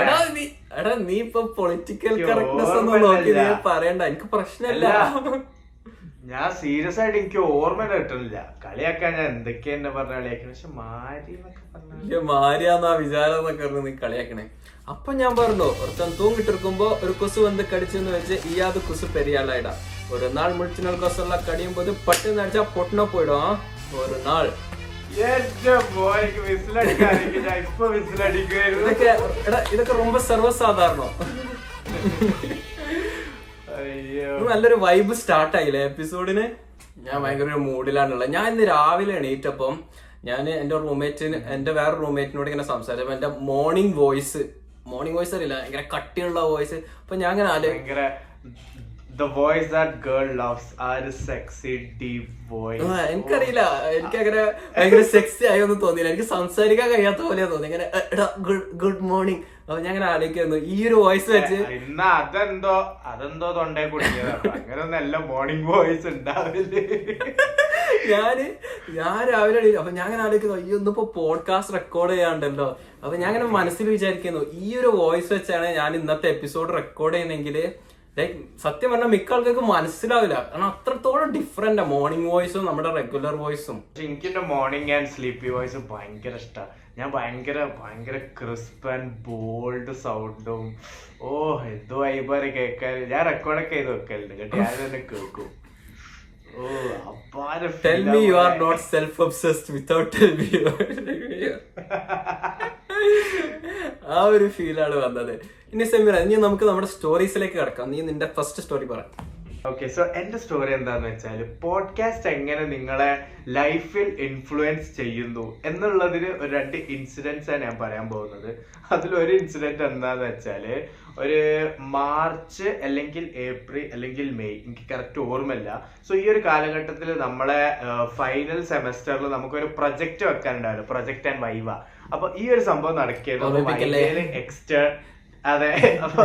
[SPEAKER 1] എടാ നീ എടാ നീ ഇപ്പൊ പൊളിറ്റിക്കൽ കറക്റ്റ്നെസ് ഒന്നും നോക്കി നീ പറയണ്ട. എനിക്ക് പ്രശ്നമില്ല
[SPEAKER 2] ഞാൻ സീരിയസ് ആയിട്ട് എനിക്ക് ഓർമ്മ കിട്ടണില്ല. കളിയാക്കാൻ ഞാൻ എന്തൊക്കെയാ എന്നെ പറഞ്ഞ കളിയാക്കണേ? പക്ഷെ മാരി
[SPEAKER 1] വലിയ മാരിയാന്നാ വിചാരം എന്നൊക്കെ പറഞ്ഞ് നീ കളിയാക്കണേ. അപ്പൊ ഞാൻ പറഞ്ഞു ഒരുത്തൻ തൂങ്ങിട്ടിരിക്കുമ്പോ ഒരു കൊസു വന്ന് കടിച്ചെന്ന് വെച്ച് ഇയാത് കുസു പെരിയാളായിടാ. ഒരു നാൾ മുഴിച്ചിനൽ കൊസുള്ള കടിയും പോത് പട്ടെന്ന് അടിച്ചാ പൊട്ടണ പോയിടും? ഒരു നാൾ.
[SPEAKER 2] എന്റെ മോനിക്ക് വിസിലടിക്കാനെങ്കിൽ ഞാൻ ഇപ്പൊ വിസിലടിക്കുമായിരുന്നു
[SPEAKER 1] ഇതൊക്കെ എടാ ഇതൊക്കെ ரொம்ப സർവ്വസാധാരണോ
[SPEAKER 2] അയ്യോ
[SPEAKER 1] ഇത് നല്ലൊരു വൈബ് സ്റ്റാർട്ട് ആയില്ലേ എപ്പിസോഡിന് ഞാൻ ഭയങ്കര ഒരു മൂഡിലാണുള്ളത് ഞാൻ ഇന്ന് രാവിലെ എണീറ്റപ്പം ഞാൻ എന്റെ റൂംമേറ്റിന് എന്റെ വേറെ റൂംമേറ്റിനോട് ഇങ്ങനെ സംസാരിച്ചപ്പോ എന്റെ മോർണിംഗ് വോയിസ് മോർണിംഗ് വോയിസ് അറിയില്ല ഭയങ്കര കട്ടിയുള്ള വോയിസ് അപ്പൊ ഞാൻ ഇങ്ങനെ ആലോ
[SPEAKER 2] ഭയങ്കര the voice that girl loves ആ ഒരു സെക്സി ഡീപ് വോയിസ്
[SPEAKER 1] എനിക്കറിയില്ല. എനിക്ക് അങ്ങനെ ഭയങ്കര സെക്സി ആയി ഒന്നും തോന്നിയില്ല. എനിക്ക് സംസാരിക്കാൻ കഴിയാത്ത പോലെ തോന്നി. ഇങ്ങനെ ഗുഡ് മോർണിംഗ്. അപ്പൊ ഞാൻ അങ്ങനെ ആലോചിക്കുന്നു. ഈ ഒരു വോയിസ് വെച്ച്
[SPEAKER 2] ഇന്ന് അതെന്തോ അതെന്തോ തൊണ്ടേ കുടിക്കുന്നത് അങ്ങനെ നല്ല മോർണിംഗ് വോയിസ് ഉണ്ടാവില്ലേ?
[SPEAKER 1] ഞാൻ ഞാൻ രാവിലെ അപ്പൊ ഞാൻ അങ്ങനെ ആലോചിക്കുന്നു അയ്യോ ഒന്നിപ്പോ പോഡ്കാസ്റ്റ് റെക്കോർഡ് ചെയ്യാണ്ടല്ലോ അപ്പൊ ഞാൻ അങ്ങനെ മനസ്സിൽ വിചാരിക്കുന്നു ഈ ഒരു വോയിസ് വെച്ചാണ് ഞാൻ ഇന്നത്തെ എപ്പിസോഡ് റെക്കോർഡ് ചെയ്യുന്നെങ്കിൽ ലൈക്ക് സത്യം പറഞ്ഞാൽ മിക്ക ആൾക്കാർക്ക് മനസ്സിലാവില്ല. കാരണം അത്രത്തോളം ഡിഫറെന്റ് മോർണിംഗ് വോയിസും നമ്മുടെ റെഗുലർ വോയിസും
[SPEAKER 2] എനിക്ക് എന്റെ മോർണിംഗ് ആൻഡ് സ്ലീപ്പി വോയിസ് ഭയങ്കര ഇഷ്ടമാണ് ഞാൻ ഭയങ്കര ഭയങ്കര ക്രിസ്പ് ആൻഡ് ബോൾഡ് സൗണ്ടും ഓ എന്ത് വൈബാറ് കേൾക്കാൻ. ഞാൻ റെക്കോർഡൊക്കെ ചെയ്ത് വെക്കലുണ്ട്. കേട്ടോ ഞാൻ തന്നെ കേൾക്കും. ഓ അപ്പാര
[SPEAKER 1] tell me you are not self obsessed without tell me ആ ഒരു ഫീലാണ് വന്നത്. ഇനി സെമിറ ഇനി നമുക്ക് നമ്മുടെ സ്റ്റോറീസിലേക്ക് കിടക്കാം. നീ നിന്റെ ഫസ്റ്റ് സ്റ്റോറി പറ.
[SPEAKER 2] ഓക്കെ സോ എന്റെ സ്റ്റോറി എന്താന്ന് വെച്ചാൽ പോഡ്കാസ്റ്റ് എങ്ങനെ നിങ്ങളെ ലൈഫിൽ ഇൻഫ്ലുവൻസ് ചെയ്യുന്നു എന്നുള്ളതിന് ഒരു രണ്ട് ഇൻസിഡൻസ് ആണ് ഞാൻ പറയാൻ പോകുന്നത്. അതിലൊരു ഇൻസിഡന്റ് എന്താന്ന് വെച്ചാൽ ഒരു മാർച്ച് അല്ലെങ്കിൽ ഏപ്രിൽ അല്ലെങ്കിൽ മെയ് എനിക്ക് കറക്റ്റ് ഓർമ്മയില്ല. സോ ഈ ഒരു കാലഘട്ടത്തിൽ നമ്മളെ ഫൈനൽ സെമസ്റ്ററിൽ നമുക്കൊരു പ്രൊജക്റ്റ് വെക്കാനുണ്ടായിരുന്നു. പ്രൊജക്ട് ആൻഡ് വൈവ അപ്പൊ ഈ ഒരു സംഭവം? നടക്കിയത് എക്സ്റ്റേ അതെ. അപ്പൊ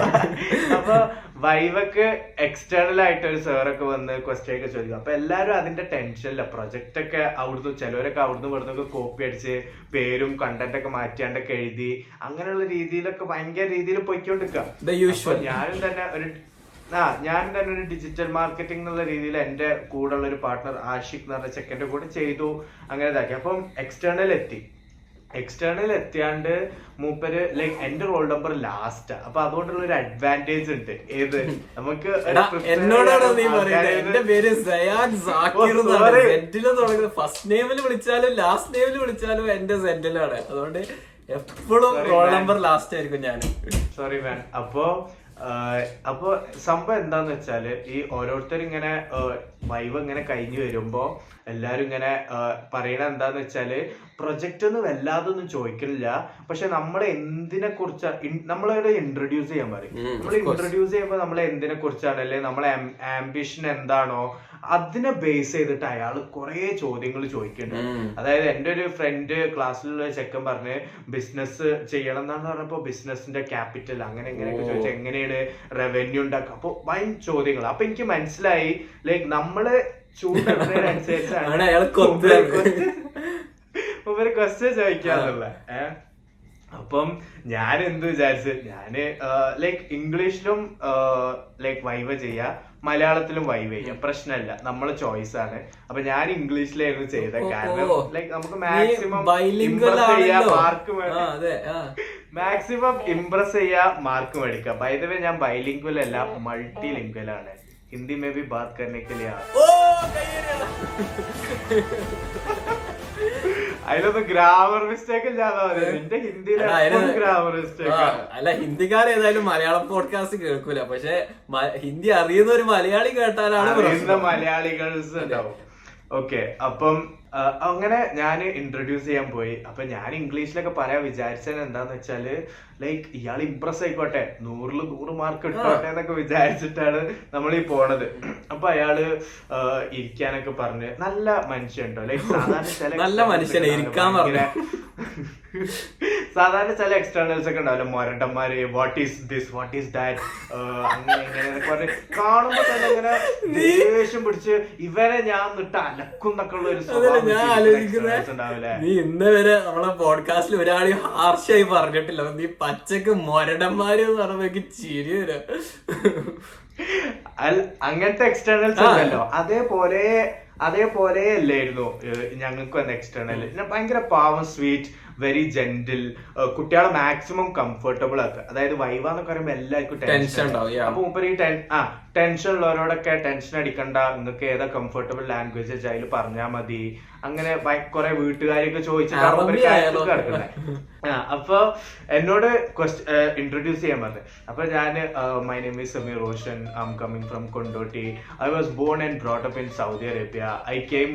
[SPEAKER 2] അപ്പൊ വൈവക്ക് എക്സ്റ്റേണൽ ആയിട്ട് ഒരു സാറൊക്കെ വന്ന് ക്വസ്റ്റ്യൻ ഒക്കെ ചോദിക്കും. അപ്പൊ എല്ലാരും അതിന്റെ ടെൻഷനില്ല പ്രൊജക്ട് ഒക്കെ അവിടുന്ന് ചിലവരൊക്കെ അവിടുന്ന് ഇവിടുന്ന് കോപ്പി അടിച്ച് പേരും കണ്ടന്റ് ഒക്കെ മാറ്റിയാണ്ടൊക്കെ എഴുതി അങ്ങനെയുള്ള രീതിയിലൊക്കെ ഭയങ്കര രീതിയിൽ പൊയ്ക്കൊണ്ടിരിക്കുക. ഞാനും തന്നെ ഒരു ആ ഞാൻ തന്നെ ഒരു ഡിജിറ്റൽ മാർക്കറ്റിംഗ് എന്നുള്ള രീതിയിൽ എന്റെ കൂടെ ഉള്ള ഒരു പാർട്ണർ ആഷിഖ് എന്ന് പറഞ്ഞ ചെക്കന്റെ കൂടെ ചെയ്തു. അങ്ങനെ ഇതാക്കി. അപ്പം എക്സ്റ്റേണൽ എത്തി. എക്സ്റ്റേണൽ എത്തിയാണ്ട് മൂപ്പര് ലൈക് എന്റെ റോൾ നമ്പർ ലാസ്റ്റ് അപ്പൊ അതുകൊണ്ടുള്ള ഒരു അഡ്വാന്റേജ് ഉണ്ട്. ഏത്? നമുക്ക്
[SPEAKER 1] എന്നോടാണോ നീ പറയുന്നത് എന്റെ പേര് സയാൻ സാക്കിർ തുടങ്ങുന്നത് ഫസ്റ്റ് നെയിമിൽ വിളിച്ചാലും ലാസ്റ്റ് നെയിമിൽ വിളിച്ചാലും എന്റെ സെന്റിലാണ് അതുകൊണ്ട് എപ്പോഴും റോൾ നമ്പർ ലാസ്റ്റ് ആയിരിക്കും ഞാൻ
[SPEAKER 2] സോറി മാൻ അപ്പോ അപ്പോ സംഭവം എന്താന്ന് വെച്ചാൽ ഈ ഓരോരുത്തർ ഇങ്ങനെ വൈവ് ഇങ്ങനെ കഴിഞ്ഞു വരുമ്പോ എല്ലാരും ഇങ്ങനെ പറയണ എന്താന്ന് വെച്ചാൽ പ്രൊജക്റ്റ് ഒന്നും വല്ലാതൊന്നും ചോദിക്കില്ല പക്ഷെ നമ്മളെ എന്തിനെ കുറിച്ച് നമ്മളെ ഇൻട്രൊഡ്യൂസ് ചെയ്യാൻ പറയും. നമ്മൾ ഇൻട്രൊഡ്യൂസ് ചെയ്യുമ്പോൾ നമ്മളെ എന്തിനെ കുറിച്ചാണ്? അല്ലെ നമ്മളെ ആംബിഷൻ എന്താണോ? അതിനെ ബേസ് ചെയ്തിട്ട് അയാൾ കുറെ ചോദ്യങ്ങൾ ചോദിക്കുന്നുണ്ട്. അതായത് എന്റെ ഒരു ഫ്രണ്ട് ക്ലാസ്സിലുള്ള ചെക്കൻ പറഞ്ഞ് ബിസിനസ് ചെയ്യണം എന്നാണ് പറഞ്ഞപ്പോ ബിസിനസിന്റെ ക്യാപിറ്റൽ അങ്ങനെ എങ്ങനെയൊക്കെ. ചോദിച്ചാൽ എങ്ങനെയാണ് റവന്യൂ ഉണ്ടാക്കുക. അപ്പൊ വൻ ചോദ്യങ്ങൾ അപ്പൊ എനിക്ക് മനസ്സിലായി ലൈക്ക്
[SPEAKER 1] നമ്മൾ.
[SPEAKER 2] ഇവർ ക്വസ്റ്റ്യൻ ചോദിക്കാന്നുള്ള ഏഹ് അപ്പം ഞാൻ എന്ത് വിചാരിച്ചു ഞാൻ ലൈക്ക് ഇംഗ്ലീഷിലും ലൈക്ക് വൈവ ചെയ്യാ. മലയാളത്തിലും വൈവ ചെയ്യാം പ്രശ്നമല്ല നമ്മളെ ചോയ്സ് ആണ് അപ്പൊ ഞാൻ ഇംഗ്ലീഷിലായിരുന്നു ചെയ്തത്
[SPEAKER 1] ഓ,
[SPEAKER 2] കാരണം
[SPEAKER 1] ഓ.
[SPEAKER 2] ലൈക്ക് നമുക്ക്
[SPEAKER 1] നീ
[SPEAKER 2] മാക്സിമം
[SPEAKER 1] bilingual ആണല്ലോ.
[SPEAKER 2] മാർക്ക്
[SPEAKER 1] ആ, അതെ ആ.
[SPEAKER 2] മാക്സിമം ഇംപ്രസ് ചെയ്യാ മാർക്ക് മേടിക്കാം ബൈ ദ വേ ഞാൻ ബൈലിംഗ്വൽ അല്ല മൾട്ടി ലിംഗ്വൽ ആണ് ഹിന്ദി മേ ബി ബാത് करने के लिए आ-
[SPEAKER 1] ഓ, കയ്യടിയെടാ.
[SPEAKER 2] അതിലൊന്നും ഗ്രാമർ മിസ്റ്റേക്ക് ഇല്ലാതെ നിന്റെ ഹിന്ദിയിൽ
[SPEAKER 1] എടാ,
[SPEAKER 2] ഗ്രാമർ മിസ്റ്റേക്ക്
[SPEAKER 1] അല്ല ഹിന്ദിക്കാർ ഏതായാലും മലയാളം പോഡ്കാസ്റ്റ് കേൾക്കൂല. പക്ഷെ ഹിന്ദി അറിയുന്ന ഒരു മലയാളി കേട്ടാലാണ്
[SPEAKER 2] അറിയുന്ന. മലയാളികൾസ് ഉണ്ടാവും. ഓക്കെ അപ്പം അങ്ങനെ ഞാൻ ഇൻട്രൊഡ്യൂസ് ചെയ്യാൻ പോയി. അപ്പൊ ഞാൻ ഇംഗ്ലീഷിലൊക്കെ പറയാൻ വിചാരിച്ചത് എന്താന്ന് വെച്ചാൽ ലൈക്ക് ഇയാൾ ഇംപ്രസ് ആയിക്കോട്ടെ. നൂറിൽ നൂറ് മാർക്ക് ഇട്ടോട്ടെ എന്നൊക്കെ വിചാരിച്ചിട്ടാണ് നമ്മൾ ഈ പോണത്. അപ്പൊ അയാൾ ഇരിക്കാനൊക്കെ പറഞ്ഞ് നല്ല മനുഷ്യൻ ഉണ്ടോ ലൈക്ക് സാധാരണ ചില
[SPEAKER 1] നല്ല മനുഷ്യനെ, ഇരിക്കാൻ
[SPEAKER 2] സാധാരണ ചില എക്സ്റ്റേണൽസ് ഒക്കെ ഉണ്ടാവില്ല? മൊരട്ടന്മാര് what is this what is that അങ്ങനെ ഇങ്ങനെ എന്നൊക്കെ പറഞ്ഞ് കാണുമ്പോ തന്നെ ഇങ്ങനെ ദേഷ്യം പിടിച്ച് ഇവരെ ഞാൻ നിട്ട് അലക്കുന്നൊക്കെ ഉള്ള ഒരു സ്വഭാവം ഉണ്ടാവില്ലേ?
[SPEAKER 1] നീ ഇന്ന് വരെ നമ്മളെ പോഡ്കാസ്റ്റിൽ ഒരാളെയും ഹാർഷായി പറഞ്ഞിട്ടില്ല. നീ പച്ചക്ക് മൊരടന്മാര് എനിക്ക് ചിരി വരാം.
[SPEAKER 2] അങ്ങനത്തെ എക്സ്റ്റേണൽസ് ഉണ്ടല്ലോ അതേപോലെ അതേപോലെ അല്ലായിരുന്നു ഞങ്ങൾക്ക് വന്ന എക്സ്റ്റേണൽ ഭയങ്കര പാവം സ്വീറ്റ് വെരി ജെന്റിൽ കുട്ടികളെ മാക്സിമം കംഫർട്ടബിൾ ആക്കുക. അതായത് വൈവ എന്നൊക്കെ പറയുമ്പോൾ എല്ലാവർക്കും ടെൻഷൻ. അപ്പൊ മുപ്പര് ഈ ആ ടെൻഷൻ ഉള്ളവരോടൊക്കെ ടെൻഷൻ അടിക്കണ്ട നിങ്ങൾക്ക് ഏതാ കംഫർട്ടബിൾ ലാംഗ്വേജ് അതിൽ പറഞ്ഞാൽ മതി. അങ്ങനെ കുറെ വീട്ടുകാരൊക്കെ ചോദിച്ചിട്ട് അപ്പൊ എന്നോട് ഇൻട്രൊഡ്യൂസ് ചെയ്യാൻ പറഞ്ഞു അപ്പൊ ഞാൻ my name is Sameer Roshan I'm coming from Kondotty I was born and brought up in Saudi Arabia I came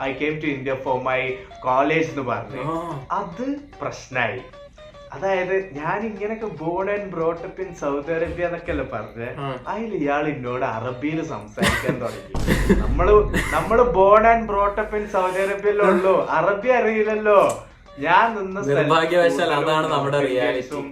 [SPEAKER 2] I came to India for my college എന്ന് പറഞ്ഞു. അത് പ്രശ്നമായി അതായത് ഞാൻ ഇങ്ങനെയൊക്കെ born and brought up in Saudi Arabia എന്നൊക്കെയല്ലേ പറഞ്ഞത്. അതിൽ ഇയാൾ എന്നോട് അറബിയിൽ സംസാരിക്കാൻ തുടങ്ങി. നമ്മൾ നമ്മൾ born and brought up in Saudi അറേബ്യയിലുള്ളൂ അറബി അറിയില്ലല്ലോ. ഞാൻ നിന്ന്
[SPEAKER 1] നിർഭാഗ്യവശാൽ അതാണ് നമ്മുടെ reality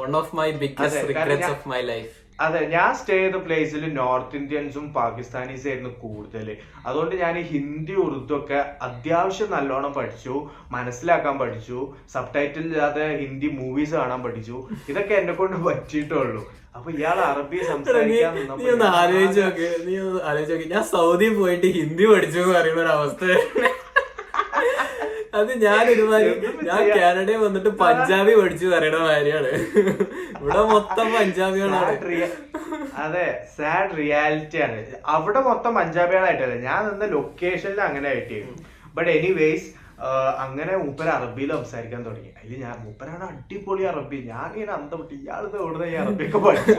[SPEAKER 1] one
[SPEAKER 2] of my
[SPEAKER 1] biggest
[SPEAKER 2] regrets
[SPEAKER 1] of my life
[SPEAKER 2] അതെ ഞാൻ സ്റ്റേ ചെയ്ത പ്ലേസിൽ നോർത്ത് ഇന്ത്യൻസും പാകിസ്ഥാനീസ് ആയിരുന്നു കൂടുതൽ അതുകൊണ്ട് ഞാൻ ഹിന്ദി ഉറുദു ഒക്കെ അത്യാവശ്യം നല്ലോണം പഠിച്ചു മനസ്സിലാക്കാൻ പഠിച്ചു സബ് ടൈറ്റിൽ ഇല്ലാതെ ഹിന്ദി മൂവീസ് കാണാൻ പഠിച്ചു. ഇതൊക്കെ എന്നെ കൊണ്ട് പറ്റിയിട്ടുള്ളൂ. അപ്പൊ ഇയാൾ അറബി സംസാരിക്കാൻ ഞാൻ
[SPEAKER 1] സൗദി പോയിട്ട് ഹിന്ദി പഠിച്ചു എന്ന് പറയുന്ന ഒരു അവസ്ഥ അത് ഞാൻ ഒരുമാതിരി ഞാൻ കാനഡയിൽ വന്നിട്ട് പഞ്ചാബി പഠിച്ചു പറയണ മാതിരിയാണ്. ഇവിടെ മൊത്തം പഞ്ചാബികളാണ്.
[SPEAKER 2] അതെ സാഡ് റിയാലിറ്റി ആണ്. അവിടെ മൊത്തം പഞ്ചാബികളായിട്ടല്ല? ഞാൻ നിന്ന ലൊക്കേഷനിൽ അങ്ങനെ ആയിട്ടായിരുന്നു ബട്ട് എനിവേസ് അങ്ങനെ മൂപ്പര അറബിയിൽ സംസാരിക്കാൻ തുടങ്ങി. അതിൽ ഞാൻ മൂപ്പരാണ് അടിപൊളി അറബി. ഞാൻ ഇങ്ങനെ അന്തം വിട്ട് ഇയാൾ എവിടെ ഈ അറബിയൊക്കെ പഠിച്ചു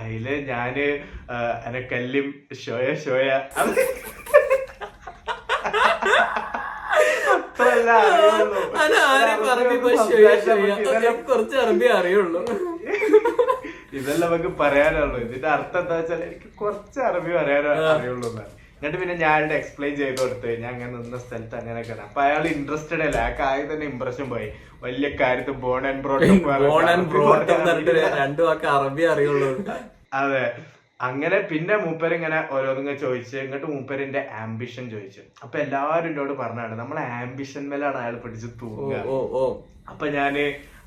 [SPEAKER 2] അതിൽ ഞാൻ എനക്കെല്ലും ഷോയ ഷോയ അത് അത്രല്ല അറിയുള്ളൂ.
[SPEAKER 1] അത് ആരെയും പറയുമ്പോ
[SPEAKER 2] സംസാരിച്ചാൽ നമുക്ക് ഇതെല്ലാം
[SPEAKER 1] കുറച്ച് അറബി അറിയുള്ളൂ.
[SPEAKER 2] ഇതെല്ലാം നമുക്ക് പറയാനുള്ളൂ. ഇതിന്റെ അർത്ഥം എന്താ വെച്ചാൽ എനിക്ക് കുറച്ച് അറബി പറയാനോ അറിയുള്ളൂ എന്നാണ്. എന്നിട്ട് പിന്നെ ഞാൻ അയാളുടെ എക്സ്പ്ലെയിൻ ചെയ്ത് കൊടുത്ത്. ഞാൻ അങ്ങനെ നിന്ന സ്ഥലത്ത് കാരണം അപ്പൊ അയാൾ ഇൻട്രസ്റ്റഡ് അല്ല? ആ കാര്യം തന്നെ ഇമ്പ്രഷൻ പോയി. വലിയ കാര്യത്തിൽ born and
[SPEAKER 1] born and brought എന്ന് പറഞ്ഞിട്ട്
[SPEAKER 2] ബ്രോട്ട്
[SPEAKER 1] രണ്ടു വാക്ക് അറബി അറിയുള്ളൂ.
[SPEAKER 2] അതെ. അങ്ങനെ പിന്നെ മൂപ്പര് ഇങ്ങനെ ഓരോന്നിങ്ങനെ ചോദിച്ച് എന്നിട്ട് മൂപ്പരിന്റെ ആംബിഷൻ ചോദിച്ചു. അപ്പൊ എല്ലാവരും എന്നോട് പറഞ്ഞാണ് നമ്മളെ ആംബിഷൻ മേലാണ് അയാൾ പിടിച്ച് തൂങ്ങുക.
[SPEAKER 1] ഓ ഓ
[SPEAKER 2] അപ്പൊ ഞാൻ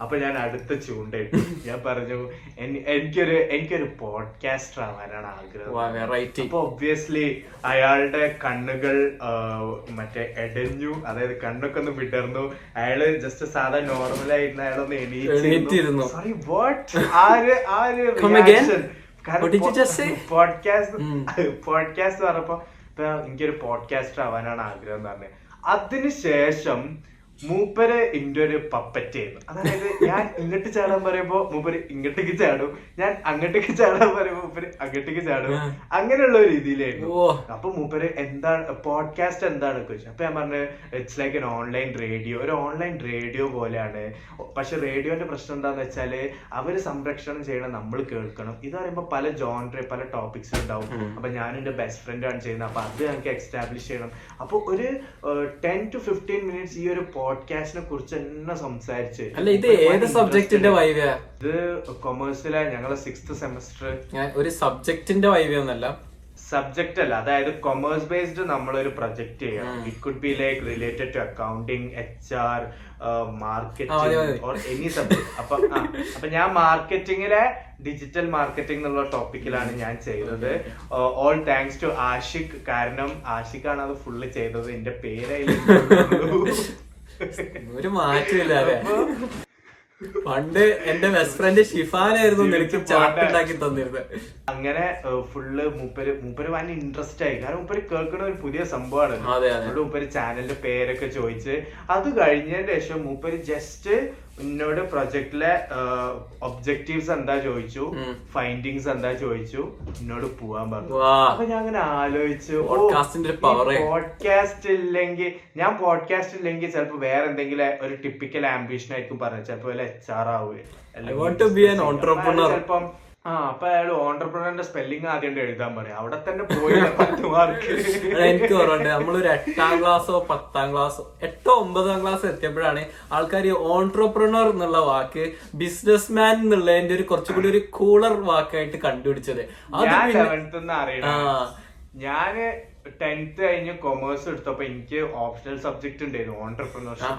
[SPEAKER 2] അപ്പൊ ഞാൻ അടുത്ത ചൂണ്ടയിട്ടു ഞാൻ പറഞ്ഞു "എനി- എനിക്കൊരു എനിക്കൊരു പോഡ്കാസ്റ്റർ ആവാനാണ് ആഗ്രഹം. അപ്പൊ ഒബ്വിയസ്ലി അയാളുടെ കണ്ണുകൾ മറ്റേ എടഞ്ഞു അതായത് കണ്ണൊക്കെ ഒന്ന് വിടർന്നു. അയാൾ ജസ്റ്റ് സാധാ നോർമൽ ആയിരുന്നു അയാളൊന്ന്
[SPEAKER 1] എണീറ്റിരുന്നു.
[SPEAKER 2] സോറി വാട്ട് ആ ഒരു ആ ഒരു പോഡ്കാസ്റ്റ്. പോഡ്കാസ്റ്റ് പറഞ്ഞപ്പോ ഇപ്പൊ എനിക്കൊരു പോഡ്കാസ്റ്റർ ആവാനാണ് ആഗ്രഹം എന്ന് പറഞ്ഞത് അതിനുശേഷം മൂപ്പര് എന്റെ ഒരു പപ്പറ്റ് ചെയ്യുന്നു അതായത് ഞാൻ ഇങ്ങോട്ട് ചാടാൻ പറയുമ്പോ മൂപ്പര് ഇങ്ങോട്ടേക്ക് ചാടും. ഞാൻ അങ്ങോട്ടേക്ക് ചാടാൻ പറയുമ്പോ മൂപ്പര് അങ്ങോട്ടേക്ക് ചാടും. അങ്ങനെയുള്ള ഒരു രീതിയിലായിരുന്നു. അപ്പൊ മൂപ്പര് എന്താണ് പോഡ്കാസ്റ്റ് എന്താണ് അപ്പൊ ഞാൻ പറഞ്ഞു it's like an online radio ഒരു ഓൺലൈൻ റേഡിയോ പോലെയാണ്. പക്ഷെ റേഡിയോന്റെ പ്രശ്നം എന്താന്ന് വെച്ചാൽ അവർ സംരക്ഷണം ചെയ്യണം നമ്മൾ കേൾക്കണം. ഇത് പറയുമ്പോ പല ജോൺറെ പല ടോപ്പിക്സ് ഉണ്ടാവും. അപ്പൊ ഞാൻ എന്റെ ബെസ്റ്റ് ഫ്രണ്ടാണ് ആണ് ചെയ്യുന്നത്. അപ്പൊ അത് ഞങ്ങൾക്ക് എക്സ്റ്റാബ്ലിഷ് ചെയ്യണം. അപ്പൊ ഒരു ടെൻ ടു ഫിഫ്റ്റീൻ മിനിറ്റ്സ് ഈ ഒരു പോഡ്കാസ്റ്റിനെ കുറിച്ച് തന്നെ സംസാരിച്ച്.
[SPEAKER 1] അല്ല ഇത് ഏത് സബ്ജക്റ്റിന്റെ വൈവ്യാ
[SPEAKER 2] ഇത് കൊമേഴ്സിലെ ഞങ്ങളെ സിക്സ്ത് സെമസ്റ്റർ
[SPEAKER 1] ഒരു സബ്ജക്റ്റിന്റെ വൈവ്യൊന്നല്ല
[SPEAKER 2] സബ്ജക്റ്റ് അല്ല അതായത് കൊമേഴ്സ് ബേസ്ഡ് നമ്മളൊരു പ്രൊജക്ട് ചെയ്യാം. It could be like related to
[SPEAKER 1] accounting H
[SPEAKER 2] R
[SPEAKER 1] marketing
[SPEAKER 2] or any subject അപ്പൊ അപ്പൊ ഞാൻ മാർക്കറ്റിംഗിലെ ഡിജിറ്റൽ മാർക്കറ്റിംഗ് എന്നുള്ള ടോപ്പിക്കിലാണ് ഞാൻ ചെയ്തത്. ഓൾ താങ്ക്സ് ടു ആഷിഖ് കാരണം ആഷിഖാണ് അത് ഫുള്ള് ചെയ്തത്. എന്റെ പേരായി
[SPEAKER 1] ഒരു മാറ്റമില്ല അല്ലേ? പണ്ട് എന്റെ ബെസ്റ്റ് ഫ്രണ്ട് ഷിഫാനായിരുന്നു നിനക്ക് ചാർട്ട് ഉണ്ടാക്കി തന്നിരുന്നത്.
[SPEAKER 2] അങ്ങനെ ഫുള്ള് മൂപ്പര് മൂപ്പര് ഭയങ്കര ഇൻട്രസ്റ്റ് ആയി. കാരണം മൂപ്പര് കേൾക്കുന്ന ഒരു പുതിയ സംഭവമാണ്.
[SPEAKER 1] അതെ, അതെ.
[SPEAKER 2] അതുകൊണ്ട് മൂപ്പര് ചാനലിന്റെ പേരൊക്കെ ചോദിച്ച് അത് കഴിഞ്ഞതിന് ശേഷം മൂപ്പര് ജസ്റ്റ് എന്നോട് പ്രൊജക്ടിലെ ഒബ്ജക്റ്റീവ്സ് എന്താ ചോദിച്ചു? ഫൈൻഡിങ്സ് എന്താ ചോദിച്ചു? എന്നോട് പോവാൻ പറഞ്ഞു. അപ്പൊ ഞാൻ അങ്ങനെ ആലോചിച്ചു. പോഡ്കാസ്റ്റ് ഇല്ലെങ്കിൽ ഞാൻ പോഡ്കാസ്റ്റ് ഇല്ലെങ്കിൽ ചിലപ്പോ വേറെ എന്തെങ്കിലും ഒരു ടിപ്പിക്കൽ ആംബിഷൻ ആയിരിക്കും പറഞ്ഞത്. ചിലപ്പോ എച്ച് ആർ ആവുക
[SPEAKER 1] I want to be an entrepreneur.
[SPEAKER 2] ചിലപ്പം ആ അപ്പൊ അയാൾ ഓണ്ടർപ്രണറിന്റെ സ്പെല്ലിംഗ് ആദ്യം എഴുതാൻ പറയാം. അവിടെ തന്നെ പോയി പത്ത് മാർക്ക്
[SPEAKER 1] എനിക്ക് ഓർമ്മയുണ്ട്. നമ്മളൊരു എട്ടാം ക്ലാസ്സോ പത്താം ക്ലാസ്സോ എട്ടോ ഒമ്പതാം ക്ലാസ് എത്തിയപ്പോഴാണ് ആൾക്കാർ ഈ ഓൺട്രപ്രണർ എന്നുള്ള വാക്ക് ബിസിനസ് മാൻ എന്നുള്ളതിന്റെ ഒരു കുറച്ചുകൂടി ഒരു കൂളർ വാക്കായിട്ട് കണ്ടുപിടിച്ചത്. അത്
[SPEAKER 2] ലെവൻത്ത് ഞാൻ ടെൻത്ത് കഴിഞ്ഞ് കൊമേഴ്സ് എടുത്തപ്പോ എനിക്ക് ഓപ്ഷണൽ സബ്ജക്ട് ഉണ്ടായിരുന്നു ഓണ്ടർപ്രണർഷിപ്പ്?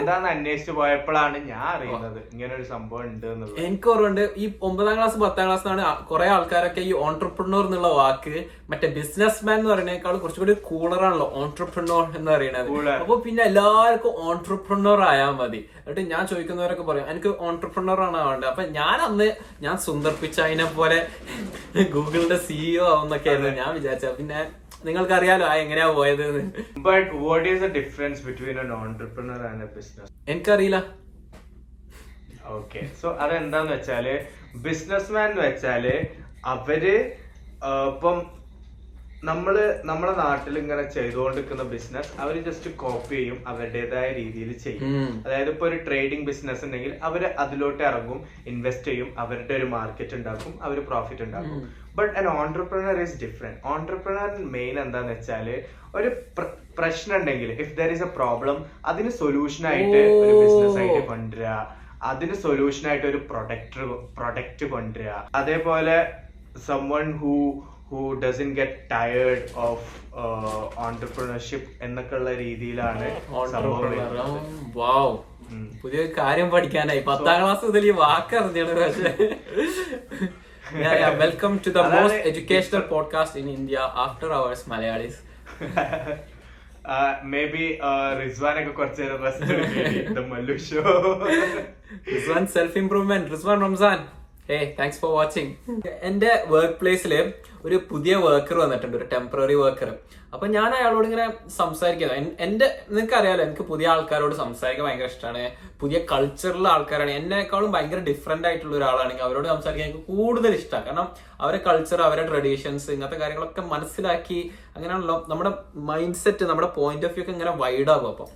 [SPEAKER 2] എന്താന്ന് അന്വേഷിച്ച് പോയപ്പോഴാണ് ഞാൻ അറിയുന്നത്. ഇങ്ങനെ ഒരു സംഭവം ഉണ്ട് എന്നുള്ളത്.
[SPEAKER 1] എനിക്ക് ഓർമ്മയുണ്ട് ഈ ഒമ്പതാം ക്ലാസ് പത്താം ക്ലാസ് ആണ് കുറെ ആൾക്കാരൊക്കെ ഈ ഓൺട്രപ്രണർ എന്നുള്ള വാക്ക് മറ്റേ ബിസിനസ് മാൻ എന്ന് പറയുന്നേക്കാൾ കുറച്ചുകൂടി കൂളറാണല്ലോ ആണല്ലോ എന്ന് പറയുന്നത്. അപ്പൊ പിന്നെ എല്ലാവർക്കും ഓൺട്രപ്രണർ ആയാൽ മതി. എന്നിട്ട് ഞാൻ ചോദിക്കുന്നവരൊക്കെ പറയും എനിക്ക് ഓൺട്രപ്രണർ ആണ് ആവേണ്ടത്. അപ്പൊ ഞാൻ അന്ന് ഞാൻ സുന്ദർ പിച്ചായിനെ പോലെ ഗൂഗിളിന്റെ സിഇഒ ആവുന്നൊക്കെ ആയിരുന്നു. ഞാൻ വിചാരിച്ചത്. പിന്നെ നിങ്ങൾക്കറിയാലോ ആ എങ്ങനെയാ പോയത്
[SPEAKER 2] but what is the difference between an and a business
[SPEAKER 1] എനിക്കറിയില്ല.
[SPEAKER 2] ഓക്കെ സോ അതെന്താന്ന് വെച്ചാൽ ബിസിനസ്മാൻ എന്ന് വെച്ചാൽ അവർ ഇപ്പം നമ്മൾ നമ്മുടെ നാട്ടിൽ ഇങ്ങനെ ചെയ്തുകൊണ്ടിരിക്കുന്ന ബിസിനസ് അവർ ജസ്റ്റ് കോപ്പി ചെയ്യും അവരുടേതായ രീതിയിൽ ചെയ്യും. അതായത് ഇപ്പൊ ഒരു ട്രേഡിംഗ് ബിസിനസ് ഉണ്ടെങ്കിൽ അവർ അതിലോട്ട് ഇറങ്ങും ഇൻവെസ്റ്റ് ചെയ്യും അവരുടെ ഒരു മാർക്കറ്റ് ഉണ്ടാക്കും അവർ പ്രോഫിറ്റ് ഉണ്ടാക്കും. But an entrepreneur is different entrepreneur main എന്താന്ന് വെച്ചാൽ ഒരു പ്രശ്നം ഉണ്ടെങ്കിൽ if there is a problem അതിന് സൊല്യൂഷൻ ആയിട്ട് ഒരു ബിസിനസ് ആയിട്ട് കൊണ്ടുവരിക അതിന് സൊല്യൂഷൻ ആയിട്ട് ഒരു പ്രൊഡക്റ്റ് പ്രൊഡക്റ്റ് കൊണ്ടുവരിക അതേപോലെ someone who who doesn't get tired of uh, entrepreneurship എന്നൊക്കെയുള്ള രീതിയിലാണ് വരുന്നത്.
[SPEAKER 1] വാവ് പുതിയ കാര്യം പഠിക്കാനായി. പത്താം ക്ലാസ് മുതൽ ഈ വാക്കറിഞ്ഞാണ് പക്ഷേ. Welcome
[SPEAKER 2] to
[SPEAKER 1] the most educational podcast in India after hours
[SPEAKER 2] Malayalis maybe റിസ്വാനൊക്കെ കുറച്ച് നേരം rest Mallu show
[SPEAKER 1] Rizwan self improvement Rizwan Ramzan hey thanks for watching എന്റെ വർക്ക് പ്ലേസിൽ ഒരു പുതിയ വർക്കർ വന്നിട്ടുണ്ട് ഒരു ടെമ്പററി വർക്കർ അപ്പൊ ഞാൻ അയാളോട് ഇങ്ങനെ സംസാരിക്കുന്നത് എന്റെ നിങ്ങൾക്ക് അറിയാലോ എനിക്ക് പുതിയ ആൾക്കാരോട് സംസാരിക്കാൻ ഭയങ്കര ഇഷ്ടമാണ് പുതിയ കൾച്ചറിലുള്ള ആൾക്കാരാണ്. എന്നെക്കാളും ഭയങ്കര ഡിഫറെന്റ് ആയിട്ടുള്ള ഒരാളാണെങ്കിൽ അവരോട് സംസാരിക്കാൻ എനിക്ക് കൂടുതൽ ഇഷ്ടമാണ് കാരണം അവരെ കൾച്ചർ അവരുടെ ട്രഡീഷൻസ് ഇങ്ങനത്തെ കാര്യങ്ങളൊക്കെ മനസ്സിലാക്കി അങ്ങനെയാണല്ലോ നമ്മുടെ മൈൻഡ് സെറ്റ് നമ്മുടെ പോയിന്റ് ഓഫ് വ്യൂ ഒക്കെ ഇങ്ങനെ വൈഡ് ആകും അപ്പം.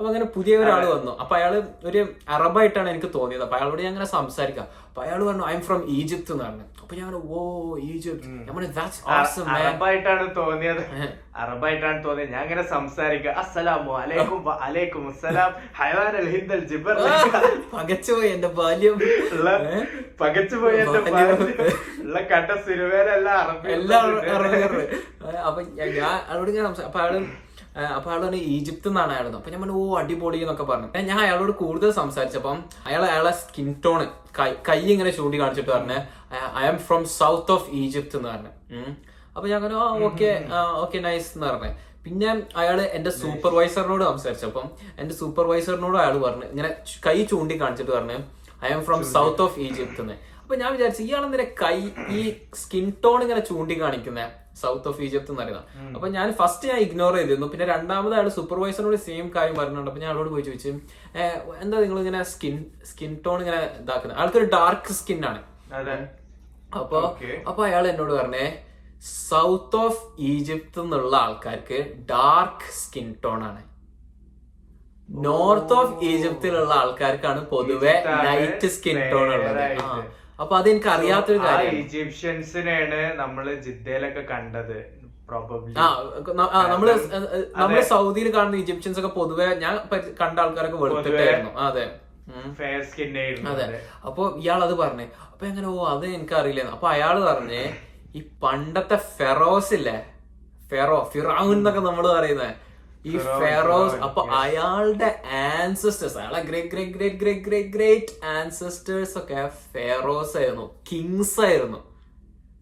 [SPEAKER 1] അപ്പൊ അങ്ങനെ പുതിയ ഒരാൾ വന്നു. അപ്പൊ അയാൾ ഒരു അറബായിട്ടാണ് എനിക്ക് തോന്നിയത്. അപ്പൊ അയാളോട് ഞാൻ അങ്ങനെ സംസാരിക്കാം. അപ്പൊ അയാൾ പറഞ്ഞു ഐ എം ഫ്രം ഈജിപ്ത് എന്ന് പറഞ്ഞു. അപ്പൊ ഞാൻ ഓ ഈജിപ്ത് ഞാൻ പറഞ്ഞു "That's awesome, man."
[SPEAKER 2] അറബായിട്ടാണ് തോന്നിയത്. അറബായിട്ടാണ് തോന്നിയത്. ഞാൻ അങ്ങനെ സംസാരിക്കുക അസ്സലാമു അലൈക്കും അലൈക്കും അസ്സലാം. ഹൈവാൻ അൽ ഹിന്ദൽ ജിബർ.
[SPEAKER 1] പകച്ചുപോയി എന്റെ ബാല്യം?
[SPEAKER 2] പകച്ചുപോയി എന്റെ
[SPEAKER 1] ബാല്യം.
[SPEAKER 2] കട്ട സിനിമയിലെല്ലാം അറബി
[SPEAKER 1] എല്ലാം അറിയാറ് അപ്പൊ ഞാൻ ഞാൻ അയാളോട് ഇങ്ങനെ സംസാ- അപ്പൊ അയാൾ ആ, അപ്പൊ അയാൾ പറഞ്ഞു ഈജിപ്ത് നിന്നാണ് അയാൾ അപ്പൊ ഞാൻ പറഞ്ഞു ഓ അടിപൊളി എന്നൊക്കെ പറഞ്ഞു. ഞാൻ അയാളോട് കൂടുതൽ സംസാരിച്ചപ്പം അയാൾ അയാളെ സ്കിൻ ടോൺ കൈ കൈ ഇങ്ങനെ ചൂണ്ടി കാണിച്ചിട്ട് പറഞ്ഞു I am from south of Egypt എന്ന് പറഞ്ഞു. അപ്പോൾ അപ്പൊ ഞാൻ പറഞ്ഞു ആ ഓക്കെ ഓക്കെ നൈസ് എന്ന് പറഞ്ഞു. പിന്നെ അയാൾ എന്റെ സൂപ്പർവൈസറിനോട് സംസാരിച്ചപ്പം എന്റെ സൂപ്പർവൈസറിനോട് അയാൾ പറഞ്ഞു ഇങ്ങനെ കൈ ചൂണ്ടി കാണിച്ചിട്ട് പറഞ്ഞു I am from south of Egypt എന്ന്. അപ്പൊ ഞാൻ വിചാരിച്ചു ഇയാളെന്തിനെ കൈ ഈ സ്കിൻ ടോൺ ഇങ്ങനെ ചൂണ്ടി കാണിക്കുന്ന സൗത്ത് ഓഫ് ഈജിപ്ത് എന്ന് പറയുന്നത് അപ്പൊ ഞാൻ ഫസ്റ്റ് ഞാൻ ഇഗ്നോർ ചെയ്തിരുന്നു. പിന്നെ രണ്ടാമത് അയാൾ സൂപ്പർവൈസറിനോട് സെയിം കാര്യം പറഞ്ഞിട്ടുണ്ട്. അപ്പൊ ഞാൻ അയാളോട് പോയി ചോദിച്ചു എന്താ നിങ്ങൾ ഇങ്ങനെ സ്കിൻ സ്കിൻ ടോൺ ഇങ്ങനെ ഇതാക്കുന്നത് ആൾക്കൊരു ഡാർക്ക് സ്കിൻ ആണ്. അപ്പൊ. അപ്പൊ അയാൾ എന്നോട് പറഞ്ഞേ സൗത്ത് ഓഫ് ഈജിപ്ത് എന്നുള്ള ആൾക്കാർക്ക് ഡാർക്ക് സ്കിൻ ടോൺ ആണ്. നോർത്ത് ഓഫ് ഈജിപ്തിലുള്ള ആൾക്കാർക്കാണ് പൊതുവെ ലൈറ്റ് സ്കിൻ ടോൺ ഉള്ളത്. അപ്പൊ അതെനിക്ക് അറിയാത്തൊരു കാര്യം
[SPEAKER 2] ഈജിപ്ഷ്യൻസിനെയാണ് നമ്മൾ ജിദ്ദയിലൊക്കെ കണ്ടത്
[SPEAKER 1] നമ്മൾ നമ്മൾ സൗദിയിൽ കാണുന്ന ഈജിപ്ഷ്യൻസ് ഒക്കെ പൊതുവെ ഞാൻ കണ്ട ആൾക്കാരൊക്കെ വെളുത്തിട്ടായിരുന്നു. അതെ.
[SPEAKER 2] ഫെയർ സ്കിൻ
[SPEAKER 1] അതെ. അപ്പൊ ഇയാൾ അത് പറഞ്ഞേ അപ്പൊ എങ്ങനെ? ഓ അത് എനിക്ക് അറിയില്ല അപ്പൊ അയാൾ പറഞ്ഞേ ഈ പണ്ടത്തെ ഫെറോസ് ഇല്ലേ ഫെറോ ഫിറാവുൻ എന്നൊക്കെ നമ്മൾ പറയുന്നത് ഈ ഫെറോസ് അപ്പൊ അയാളുടെ ആൻസസ്റ്റേഴ്സ് അയാളെ great great great great great great ancestors ഒക്കെ ഫെറോസ് ആയിരുന്നു കിങ്സ് ആയിരുന്നു.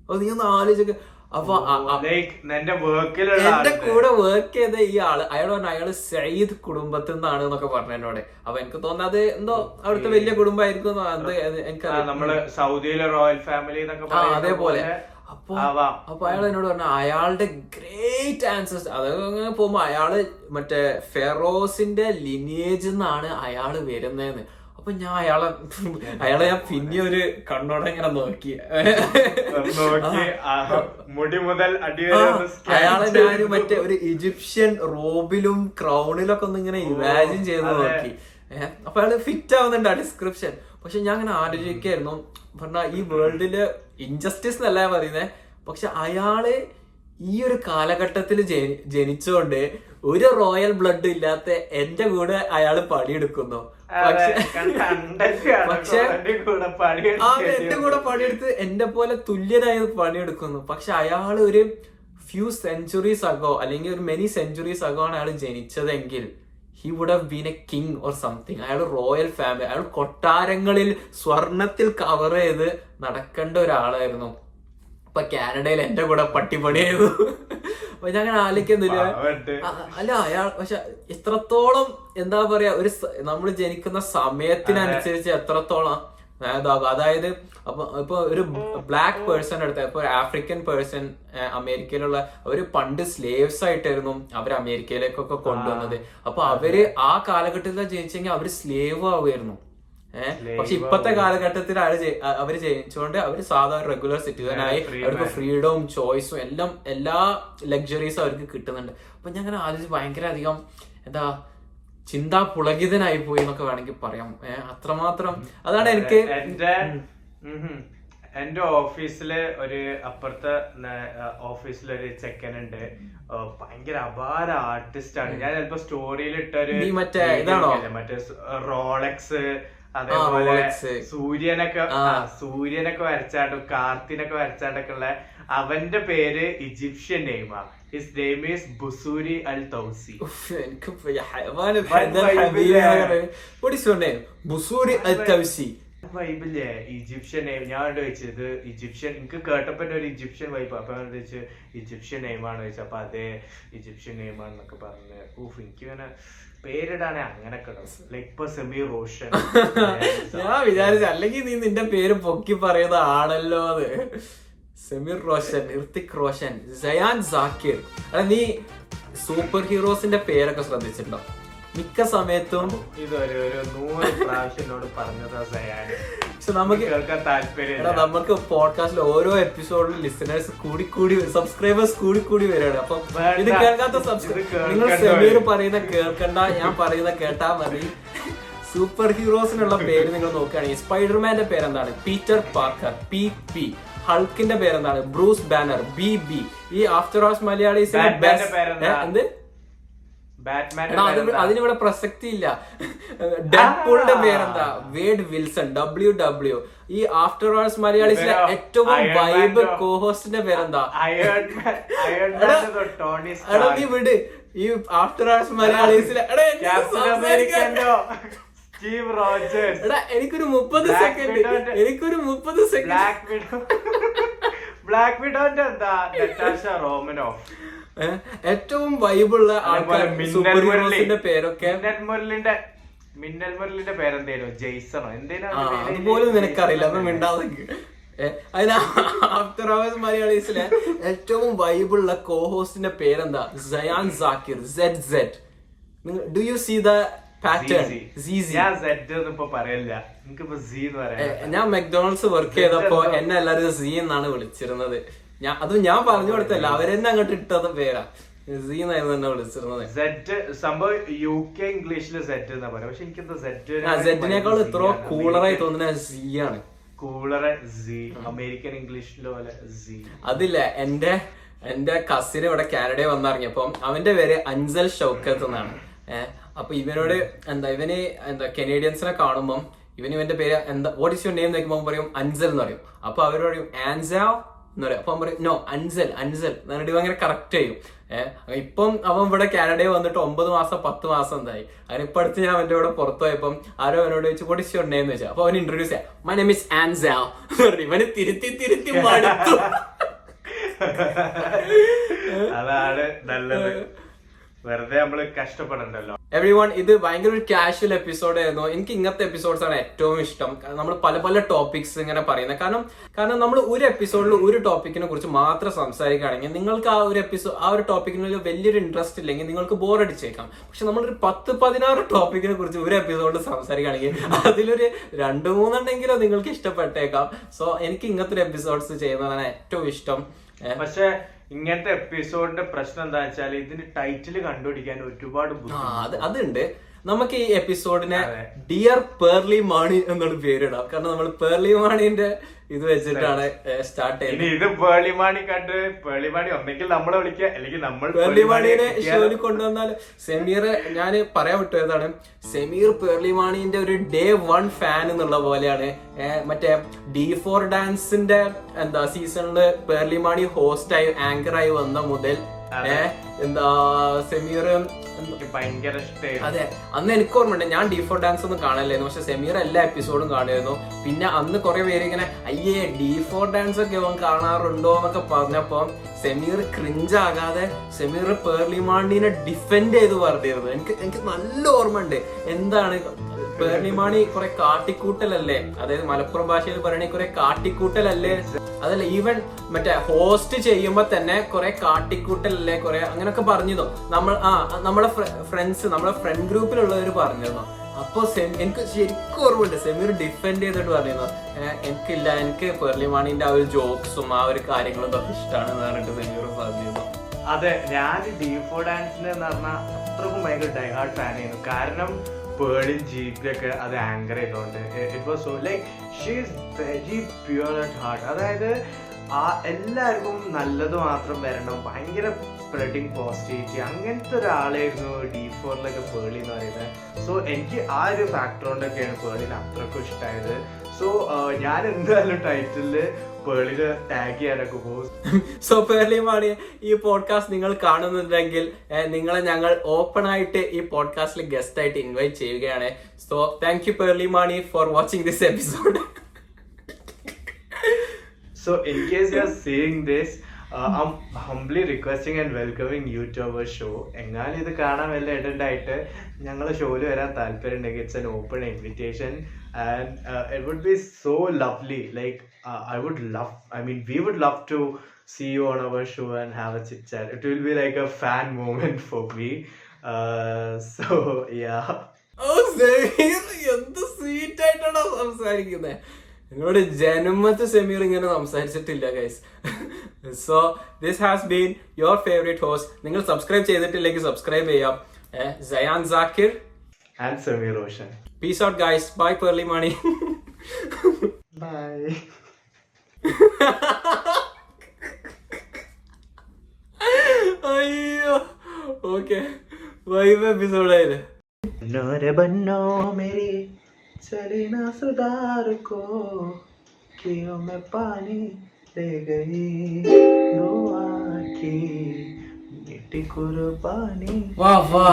[SPEAKER 1] അപ്പൊ നീ ഒന്ന് ആലോചിക്ക അപ്പൊ
[SPEAKER 2] എന്റെ
[SPEAKER 1] കൂടെ വർക്ക് ചെയ്ത ഈ ആൾ അയാൾ പറഞ്ഞു അയാൾ സയ്യിദ് കുടുംബത്തിൽ നിന്നാണ് എന്നൊക്കെ പറഞ്ഞു എന്നോട്. അപ്പൊ എനിക്ക് തോന്നുന്നത് എന്തോ അവിടുത്തെ വലിയ കുടുംബമായിരിക്കും
[SPEAKER 2] നമ്മൾ സൗദിയിലെ റോയൽ ഫാമിലി
[SPEAKER 1] അതേപോലെ.
[SPEAKER 2] പോലെ
[SPEAKER 1] അപ്പൊ. അപ്പൊ അയാൾ എന്നോട് പറഞ്ഞു അയാളുടെ ഗ്രേറ്റ് ആൻസേഴ്സ് അത് അങ്ങനെ പോകുമ്പോ അയാൾ മറ്റേ ഫെറോസിന്റെ ലിനിയേജ് നിന്നാണ് അയാൾ വരുന്നതെന്ന്. അപ്പൊ ഞാൻ അയാളെ അയാളെ ഞാൻ പിന്നെ ഒരു കണ്ണോടെ ഇങ്ങനെ നോക്കി.
[SPEAKER 2] മുടി മുതൽ
[SPEAKER 1] അയാളെ ഞാൻ മറ്റേ ഒരു ഈജിപ്ഷ്യൻ റോബിലും ക്രൗണിലൊക്കെ ഒന്ന് ഇങ്ങനെ ഇമാജിൻ ചെയ്ത് നോക്കി. അപ്പൊ അയാൾ ഫിറ്റ് ആവുന്നുണ്ട് ആ ഡിസ്ക്രിപ്ഷൻ പക്ഷെ ഞാൻ അങ്ങനെ ആലോചിക്കായിരുന്നു. പറഞ്ഞ ഈ വേൾഡിൽ ഇൻജസ്റ്റിസ് എന്നല്ല ഞാൻ പറയുന്നേ. പക്ഷെ അയാൾ ഈ ഒരു കാലഘട്ടത്തിൽ ജനിച്ചുകൊണ്ട് ഒരു റോയൽ ബ്ലഡ് ഇല്ലാത്ത എന്റെ കൂടെ അയാൾ പണിയെടുക്കുന്നു. പക്ഷെ പക്ഷെ ആ എന്റെ കൂടെ പണിയെടുത്ത് എന്റെ പോലെ തുല്യനായി പണിയെടുക്കുന്നു. പക്ഷെ അയാൾ ഒരു ഫ്യൂ സെഞ്ചുറീസ് അഗോ അല്ലെങ്കിൽ ഒരു മെനി സെഞ്ചുറീസ് അഗോ ആണ് അയാൾ ജനിച്ചതെങ്കിൽ he would have been a king or something അയാൾ റോയൽ ഫാമിലി അയാൾ കൊട്ടാരങ്ങളിൽ സ്വർണത്തിൽ കവർ ചെയ്ത് നടക്കേണ്ട ഒരാളായിരുന്നു. ഇപ്പൊ കാനഡയിൽ എന്റെ കൂടെ പട്ടിപ്പണിയായിരുന്നു. അപ്പൊ ഞാൻ അങ്ങനെ ആലോചിക്കുന്നില്ല. അല്ല അയാൾ പക്ഷെ ഇത്രത്തോളം എന്താ പറയാ ഒരു നമ്മൾ ജനിക്കുന്ന സമയത്തിനനുസരിച്ച് എത്രത്തോളം ഇതാകും അതായത് അപ്പൊ ഇപ്പൊ ഒരു ബ്ലാക്ക് പേഴ്സൺ എടുത്ത ഇപ്പൊ ഒരു ആഫ്രിക്കൻ പേഴ്സൺ അമേരിക്കയിലുള്ള അവർ പണ്ട് സ്ലേവ്സ് ആയിട്ടായിരുന്നു അവർ അമേരിക്കയിലേക്കൊക്കെ കൊണ്ടുവന്നത്. അപ്പൊ അവർ ആ കാലഘട്ടത്തിൽ ജനിച്ചെങ്കിൽ അവർ സ്ലേവ് ആവുമായിരുന്നു. ഏഹ് പക്ഷെ ഇപ്പത്തെ കാലഘട്ടത്തിൽ അവർ അവർ ജയിച്ചുകൊണ്ട് അവർ സാധാരണ റെഗുലർ സിറ്റിസൺ ആയി അവർക്ക് ഫ്രീഡവും ചോയ്സും എല്ലാം എല്ലാ ലക്ഷറീസും അവർക്ക് കിട്ടുന്നുണ്ട്. അപ്പൊ ഞാൻ അങ്ങനെ ആലോചിച്ച് ഭയങ്കര അധികം എന്താ ചിന്താ പുളകിതനായി പോയി എന്നൊക്കെ വേണമെങ്കിൽ പറയാം. അത്രമാത്രം അതാണ് എനിക്ക്
[SPEAKER 2] എന്റെ ഉം. എന്റെ ഓഫീസിൽ ഒരു അപ്പുറത്തെ ഓഫീസിലൊരു ഒരു ചെക്കൻ ഉണ്ട് ഭയങ്കര അപാര ആർട്ടിസ്റ്റ് ആണ് ഞാൻ ചിലപ്പോ സ്റ്റോറിയിൽ ഇട്ട ഒരു
[SPEAKER 1] നീ മറ്റേ ഇതാണോ?
[SPEAKER 2] മറ്റേ റോളക്സ് അതേപോലെ സൂര്യനൊക്കെ സൂര്യനൊക്കെ വരച്ചാണ്ടും കാർത്തിനൊക്കെ വരച്ചാണ്ടൊക്കെ ഉള്ള അവന്റെ പേര് ഈജിപ്ഷ്യൻ നെയ്മാ
[SPEAKER 1] എനിക്ക് ഈ ഹൈവാന്
[SPEAKER 2] വൻ
[SPEAKER 1] ഹദൽ
[SPEAKER 2] vibe
[SPEAKER 1] ഹബീബ്
[SPEAKER 2] ഇല്ലേ?
[SPEAKER 1] എന്ന് പറയുന്നത്. What is your name? Busuri al Tausi.
[SPEAKER 2] വൈബില്ലേ ഈജിപ്ഷ്യൻ നെയിം ഞാൻ കണ്ടു വെച്ചത് ഈജിപ്ഷ്യൻ എനിക്ക് കേട്ടപ്പോ ഒരു ഈജിപ്ഷ്യൻ വൈബ് അപ്പൊ ഞാൻ ചോദിച്ചു ഈജിപ്ഷ്യൻ നെയിമാണ് വെച്ചത്. അപ്പൊ അതെ ഈജിപ്ഷ്യൻ നെയിമാണെന്നൊക്കെ പറഞ്ഞ്. ഊഫ് എനിക്ക് ഇങ്ങനെ പേരിടാനേ അങ്ങനൊക്കെ ലൈക്ക് ഇപ്പൊ സെമി റോഷൻ
[SPEAKER 1] ഞാൻ വിചാരിച്ചു അല്ലെങ്കിൽ നീ നിന്റെ പേര് പൊക്കി പറയുന്ന ആണല്ലോ അത് സമീർ റോഷൻ ഋത്തിക് റോഷൻ സയാൻ സാക്കിർ അല്ല നീ സൂപ്പർ ഹീറോസിന്റെ പേരൊക്കെ ശ്രദ്ധിച്ചിട്ടുണ്ടോ? മിക്ക സമയത്തും
[SPEAKER 2] ഇതൊരു ഒരു നൂറ് പ്രാവശ്യം എന്നോട് പറഞ്ഞതാ സയാൻ
[SPEAKER 1] പക്ഷെ നമുക്ക്
[SPEAKER 2] കേൾക്കാൻ താല്പര്യം
[SPEAKER 1] എടാ നമുക്ക് പോഡ്കാസ്റ്റിൽ ഓരോ എപ്പിസോഡിലും ലിസണേഴ്സ് കൂടി കൂടി സബ്സ്ക്രൈബേഴ്സ് കൂടി കൂടി വരികയാണ് അപ്പം. ഇത് കേൾക്കാത്ത സബ്സ്ക്രൈബ് നിങ്ങൾ. സെമീർ പറയുന്ന കേൾക്കണ്ട ഞാൻ പറയുന്ന കേട്ടാ മതി. സൂപ്പർ ഹീറോസിനുള്ള പേര് നിങ്ങൾ നോക്കുകയാണെങ്കിൽ സ്പൈഡർമാന്റെ പേരെന്താണ്? പീറ്റർ പാർക്കർ പി പി ഹൾക്കിന്റെ പേരെന്താണ്? Bruce Banner B B. ഈ ആഫ്റ്റർ മലയാളീസിന്റെ
[SPEAKER 2] ബാറ്റ്മാന്റെ
[SPEAKER 1] best- എന്ത്? അതിനിവിടെ പ്രസക്തി ഇല്ല ഡെഡ്പൂളിന്റെ പേരെന്താ? വേഡ് വിൽസൺ ഡബ്ല്യു ഡബ്ല്യു ഈ ആഫ്റ്റർ ഓൾസ് മലയാളീസിലെ ഏറ്റവും വൈബ്? കോഹോസ്റ്റിന്റെ പേരെന്താ? എടാ നീ വിട്. ഈ ആഫ്റ്റർ ഓൾസ് മലയാളീസിലെ
[SPEAKER 2] സ്റ്റീവ് റോജേഴ്സ്
[SPEAKER 1] എടാ എനിക്കൊരു മുപ്പത് സെക്കൻഡ് എനിക്കൊരു മുപ്പത് സെക്കൻഡ്
[SPEAKER 2] ബ്ലാക്ക് വിഡോ ബ്ലാക്ക് വിഡോന്റെ എന്താ? നറ്റാഷ റോമനോഫ്
[SPEAKER 1] ഏറ്റവും വൈബുള്ള ആൾക്കാർ
[SPEAKER 2] മിന്നൽ
[SPEAKER 1] സൂപ്പർ പേരൊക്കെ
[SPEAKER 2] മിന്നൽ മുരളിന്റെ മിന്നൽ മുരളിന്റെ പേരെന്തേനു? ജെയ്സണോ? എന്തേലും?
[SPEAKER 1] അതുപോലും നിനക്കറിയില്ല. അപ്പൊ മിണ്ടാതെ അതിന് ആഫ്റ്റർ അവേഴ്സ് മലയാളീസിലെ ഏറ്റവും വൈബുള്ള കോഹോസ്റ്റിന്റെ പേരെന്താ? Zayan Zakir Z Z do you see the
[SPEAKER 2] pattern. ഞാൻ
[SPEAKER 1] മെക്ഡൊണാൾഡ്സ് വർക്ക് ചെയ്തപ്പോ എന്നെ എല്ലാരും സി എന്നാണ് വിളിച്ചിരുന്നത്. ഞാൻ അത് ഞാൻ പറഞ്ഞു കൊടുത്തല്ല അവരെന്നെ അങ്ങോട്ട് ഇട്ടത് പേരാ. സി എന്നായിരുന്നു എന്നെ വിളിച്ചിരുന്നത്.
[SPEAKER 2] സെറ്റ് സംഭവം യു കെ ഇംഗ്ലീഷിൽ സെറ്റ് എന്നാ പറയാം. പക്ഷെ എനിക്കെന്താ സെറ്റ്
[SPEAKER 1] ഇത്ര കൂളറായി തോന്നുന്ന സി ആണ്.
[SPEAKER 2] കൂളറെ സി അമേരിക്കൻ ഇംഗ്ലീഷിലെ പോലെ സി
[SPEAKER 1] അതില്ല എന്റെ എന്റെ കസിന് ഇവിടെ കാനഡയിൽ വന്നിറങ്ങിയപ്പോ അവന്റെ പേര് അൻസൽ ഷൗക്കത്ത് എന്നാണ്. ഏഹ് അപ്പൊ ഇവനോട് എന്താ ഇവന് എന്താ കനേഡിയൻസിനെ കാണുമ്പോൾ ഇവൻ ഇവന്റെ പേര് എന്താ വാട്ട് ഇസ് യുവർ നെയിം നോക്കുമ്പോൾ പറയും അൻസൽ എന്ന് പറയും. അപ്പൊ അവർ പറയും ആൻസ എന്ന് പറയും. അപ്പൊ പറയും നോ അൻസൽ അൻസൽ. എന്നിട്ട് ഇവ അങ്ങനെ കറക്റ്റ് ചെയ്യും. ഏഹ് ഇപ്പം അവൻ ഇവിടെ കാനഡയിൽ വന്നിട്ട് ഒമ്പത് മാസം പത്ത് മാസം എന്തായി. അങ്ങനെ ഇപ്പൊ അടുത്ത് ഞാൻ അവന്റെ കൂടെ പുറത്തു പോയപ്പം ആരോ അവനോട് ചോദിച്ചു വാട്ട് ഇസ് യുവർ നെയിം എന്ന് വെച്ചാൽ അപ്പൊ അവൻ ഇൻട്രൊഡ്യൂസ് ചെയ്യാം മൈ നെയിം ഇസ് ആൻസ ഇവന് തിരുത്തി തിരുത്തി മടുത്തു.
[SPEAKER 2] അതാണ് നല്ലത്. വെറുതെ നമ്മൾ കഷ്ടപ്പെടണ്ടല്ലോ.
[SPEAKER 1] എവറി വൺ ഇത് ഭയങ്കര ഒരു കാഷ്വൽ എപ്പിസോഡ് ആയിരുന്നു. എനിക്ക് ഇങ്ങനത്തെ എപ്പിസോഡ്സ് ആണ് ഏറ്റവും ഇഷ്ടം. നമ്മൾ പല പല ടോപ്പിക്സ് ഇങ്ങനെ പറയുന്നത്. കാരണം കാരണം നമ്മൾ ഒരു എപ്പിസോഡിൽ ഒരു ടോപ്പിക്കിനെ കുറിച്ച് മാത്രം സംസാരിക്കുകയാണെങ്കിൽ നിങ്ങൾക്ക് ആ ഒരു എപ്പിസോഡ് ആ ഒരു ടോപ്പിക്കിന് വലിയൊരു ഇൻട്രസ്റ്റ് ഇല്ലെങ്കിൽ നിങ്ങൾക്ക് ബോർ അടിച്ചേക്കാം. പക്ഷെ നമ്മളൊരു പത്ത് പതിനാറ് ടോപ്പിക്കിനെ കുറിച്ച് ഒരു എപ്പിസോഡിൽ സംസാരിക്കുകയാണെങ്കിൽ അതിലൊരു രണ്ട് മൂന്നെണ്ണെങ്കിലും നിങ്ങൾക്ക് ഇഷ്ടപ്പെട്ടേക്കാം. സോ എനിക്ക് ഇങ്ങനത്തെ ഒരു എപ്പിസോഡ്സ് ചെയ്യുന്നതാണ് ഏറ്റവും ഇഷ്ടം.
[SPEAKER 2] പക്ഷെ ഇങ്ങനത്തെ എപ്പിസോഡിന്റെ പ്രശ്നം എന്താ വെച്ചാൽ ഇതിന്റെ ടൈറ്റിൽ കണ്ടുപിടിക്കാൻ ഒരുപാട്
[SPEAKER 1] അതുണ്ട്. നമുക്ക് ഈ എപ്പിസോഡിനെ ഡിയർ പേർലി മാണി എന്നൊരു പേരിടാം. കാരണം നമ്മൾ പേർലി മാണിന്റെ ഇത് വെച്ചിട്ടാണ് സ്റ്റാർട്ട് ചെയ്യുന്നത്
[SPEAKER 2] ഇത് പേളിമാണി കണ്ട് പേളിമാണി ഒന്നെങ്കിൽ നമ്മളെ വിളിക്കുക അല്ലെങ്കിൽ നമ്മൾ
[SPEAKER 1] പേർലി മാണിനെ? ഷോയിൽ കൊണ്ടുവന്നാൽ സെമീർ ഞാൻ പറയാൻ വിട്ടതാണ് സെമീർ പേർലി മാണിന്റെ ഒരു ഡേ വൺ ഫാൻ എന്നുള്ള പോലെയാണ്. മറ്റേ ഡി ഫോർ ഡാൻസിന്റെ എന്താ സീസണിൽ പേർലി മാണി ഹോസ്റ്റായി ആങ്കറായി വന്ന മുതൽ എന്താ സെമീർ
[SPEAKER 2] ഭയങ്കര ഇഷ്ടമായി
[SPEAKER 1] അതെ അന്ന് എനിക്ക് ഓർമ്മയുണ്ട് ഞാൻ ഡി ഫോർ ഡാൻസ് ഒന്നും കാണലായിരുന്നു പക്ഷെ സെമീർ എല്ലാ എപ്പിസോഡും കാണുമായിരുന്നു. പിന്നെ അന്ന് കുറെ പേര് ഇങ്ങനെ അയ്യേ ഡി ഫോർ ഡാൻസ് ഒക്കെ അവൻ കാണാറുണ്ടോ എന്നൊക്കെ പറഞ്ഞപ്പോ സെമീർ ക്രിഞ്ച് ആകാതെ സെമീർ പേർലിമാണ്ടിനെ ഡിഫെൻഡ് ചെയ്ത് പറഞ്ഞിരുന്നു. എനിക്ക് എനിക്ക് നല്ല ഓർമ്മ ഉണ്ട് എന്താണ് പേർലിമാണി കുറെ കാട്ടിക്കൂട്ടലല്ലേ? അതായത് മലപ്പുറം ഭാഷയിൽ പറയണേ കുറെ കാട്ടിക്കൂട്ടലല്ലേ? അതല്ല ഈവൻ മറ്റേ ഹോസ്റ്റ് ചെയ്യുമ്പോ തന്നെ കുറെ കാട്ടിക്കൂട്ടലല്ലേ? കുറെ അങ്ങനൊക്കെ പറഞ്ഞിരുന്നു. നമ്മൾ ആ നമ്മളെ ഫ്രണ്ട്സ് നമ്മളെ ഫ്രണ്ട് ഗ്രൂപ്പിലുള്ളവർ പറഞ്ഞിരുന്നു. അപ്പൊ സെമി എനിക്ക് ശരിക്കും ഓർമ്മയുണ്ട്. സെമീർ ഡിഫെൻഡ് ചെയ്തിട്ട് പറഞ്ഞിരുന്നു. "ഏഹ്, എനിക്കില്ല എനിക്ക് പെർലിമാണിന്റെ ആ ഒരു ജോക്സും ആ ഒരു കാര്യങ്ങളും ഒക്കെ ഇഷ്ടമാണെന്ന് പറഞ്ഞിട്ട് സെമീർ പറഞ്ഞിരുന്നു.
[SPEAKER 2] അതെ ഞാൻ ഡീഫോ ഡാൻസിന് എന്ന് പറഞ്ഞാൽ അത്രക്കും ഭയങ്കര ഡൈഹാർഡ് ഫാൻ ആയിരുന്നു. കാരണം പേളും ജീപ്പിലൊക്കെ അത് ആങ്കർ ചെയ്തോണ്ട്. It was so like she's very pure at heart അതായത് ആ എല്ലാവർക്കും നല്ലത് മാത്രം വരണം. ഭയങ്കര സ്പ്രെഡിങ് പോസിറ്റിവിറ്റി അങ്ങനത്തെ ഒരാളായിരുന്നു ഡി ഫോറിലൊക്കെ പേളി എന്ന് പറയുന്നത്. സോ എനിക്ക് ആ ഒരു ഫാക്ടർ പേളിന് അത്രക്കും ഇഷ്ടമായത് സോ ഞാൻ എന്തായാലും ടൈറ്റിലിൽ പേളിൽ ടാഗ് ചെയ്യാനൊക്കെ പോകും.
[SPEAKER 1] സോ പേർലിമാണി ഈ പോഡ്കാസ്റ്റ് നിങ്ങൾ കാണുന്നുണ്ടെങ്കിൽ നിങ്ങളെ ഞങ്ങൾ ഓപ്പൺ ആയിട്ട് ഈ പോഡ്കാസ്റ്റിൽ ഗസ്റ്റ് ആയിട്ട് ഇൻവൈറ്റ് ചെയ്യുകയാണ്. So thank you Pearle Maaney for watching this episode
[SPEAKER 2] so in case you are seeing this I'm humbly requesting and welcoming you to our show. എങ്ങാനും ഇത് കാണാൻ വല്ല ഇടണ്ടായിട്ട് ഞങ്ങളെ ഷോയിൽ വരാൻ താല്പര്യം ഉണ്ടെങ്കിൽ it's an open invitation and would be so lovely like uh, i would love i mean we would love to see you on our show and have a chit chat. It will be like a fan moment for me. Uh, so yeah.
[SPEAKER 1] ഓ സെമീർ എന്ത് സ്വീറ്റ് ആയിട്ടാണോ സംസാരിക്കുന്നത് നിങ്ങളോട് ജന്മത്ത് സെമീർ ഇങ്ങനെ സംസാരിച്ചിട്ടില്ല guys so this has been your favourite host നിങ്ങൾ സബ്സ്ക്രൈബ് ചെയ്തിട്ടില്ലെങ്കിൽ സബ്സ്ക്രൈബ് ചെയ്യാം Sayan Zakir
[SPEAKER 2] and Sameer Roshan.
[SPEAKER 1] Peace out guys bye Pearle Maaney
[SPEAKER 2] Bye.
[SPEAKER 1] അയ്യോ ഓക്കെ വൈബ് എപ്പിസോഡായില്ലേ
[SPEAKER 2] नोरे बन्नो मेरी चली ना सुधार को कियो में पानी ले गई दुआ की मिट्टी कुर्बानी
[SPEAKER 1] വാ വാ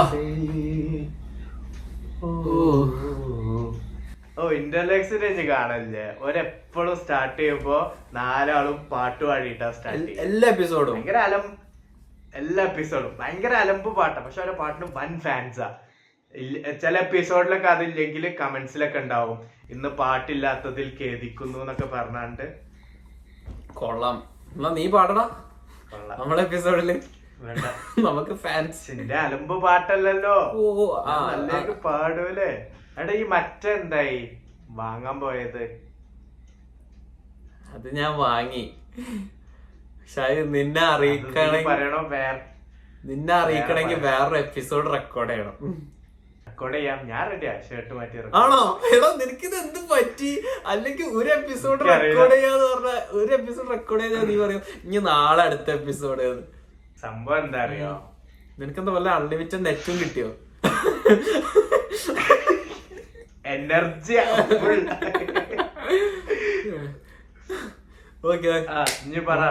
[SPEAKER 2] ഓ രഞ്ജ് കാണല്ലേ? ഒരെപ്പോഴും സ്റ്റാർട്ട് ചെയ്യുമ്പോ നാലാളും പാട്ട് പാടിയിട്ടാ സ്റ്റാർട്ട്
[SPEAKER 1] എല്ലാ എപ്പിസോഡും
[SPEAKER 2] ഭയങ്കര അലം എല്ലാ എപ്പിസോഡും ഭയങ്കര അലമ്പ് പാട്ടാ. പക്ഷെ ഓരോ പാട്ടിന് വൻ ഫാൻസാ ചില എപ്പിസോഡിലൊക്കെ അതില്ലെങ്കിൽ കമന്റ്സിലൊക്കെ ഉണ്ടാവും. ഇന്ന് പാട്ടില്ലാത്തതിൽ ഖേദിക്കുന്നു എന്നൊക്കെ പറഞ്ഞാണ്ട്.
[SPEAKER 1] കൊള്ളാം. എന്നാ നീ പാടടാ. നമ്മളെ എപ്പിസോഡിൽ
[SPEAKER 2] വേണ്ട.
[SPEAKER 1] നമുക്ക് ഫാൻസ്
[SPEAKER 2] ചിന്റെ അലമ്പ് പാട്ടല്ലല്ലോ.
[SPEAKER 1] ഓ
[SPEAKER 2] പാടൂലേ എടാ ഈ മറ്റെന്തായി വാങ്ങാൻ പോയത്.
[SPEAKER 1] അത് ഞാൻ വാങ്ങി. പക്ഷെ അത് നിന്നെ അറിയിക്കണെങ്കിൽ
[SPEAKER 2] പറയണോ? വേറെ
[SPEAKER 1] നിന്നെ അറിയിക്കണമെങ്കിൽ വേറൊരു എപ്പിസോഡ് റെക്കോർഡ് ചെയ്യണം.
[SPEAKER 2] റെക്കോർഡ് ചെയ്യാം. ഞാൻ റെഡിയാ ഷർട്ട് മാറ്റി record
[SPEAKER 1] ആണോ? എടാ നിനക്കിത് എന്ത് പറ്റി? അല്ലെങ്കിൽ ഒരു എപ്പിസോഡ്
[SPEAKER 2] എനിക്കറിയില്ല.
[SPEAKER 1] റെക്കോർഡ് ചെയ്യാന്ന് പറഞ്ഞ ഒരു എപ്പിസോഡ് റെക്കോർഡ് ചെയ്താൽ നീ പറയും ഇനി നാളെ അടുത്ത എപ്പിസോഡ്
[SPEAKER 2] സംഭവം എന്താ അറിയോ?
[SPEAKER 1] നിനക്കെന്താ വല്ല അൺലിമിറ്റഡ് നെറ്റും കിട്ടിയോ?
[SPEAKER 2] എനർജി
[SPEAKER 1] ഓക്കെ
[SPEAKER 2] ആ ഇനി പറ.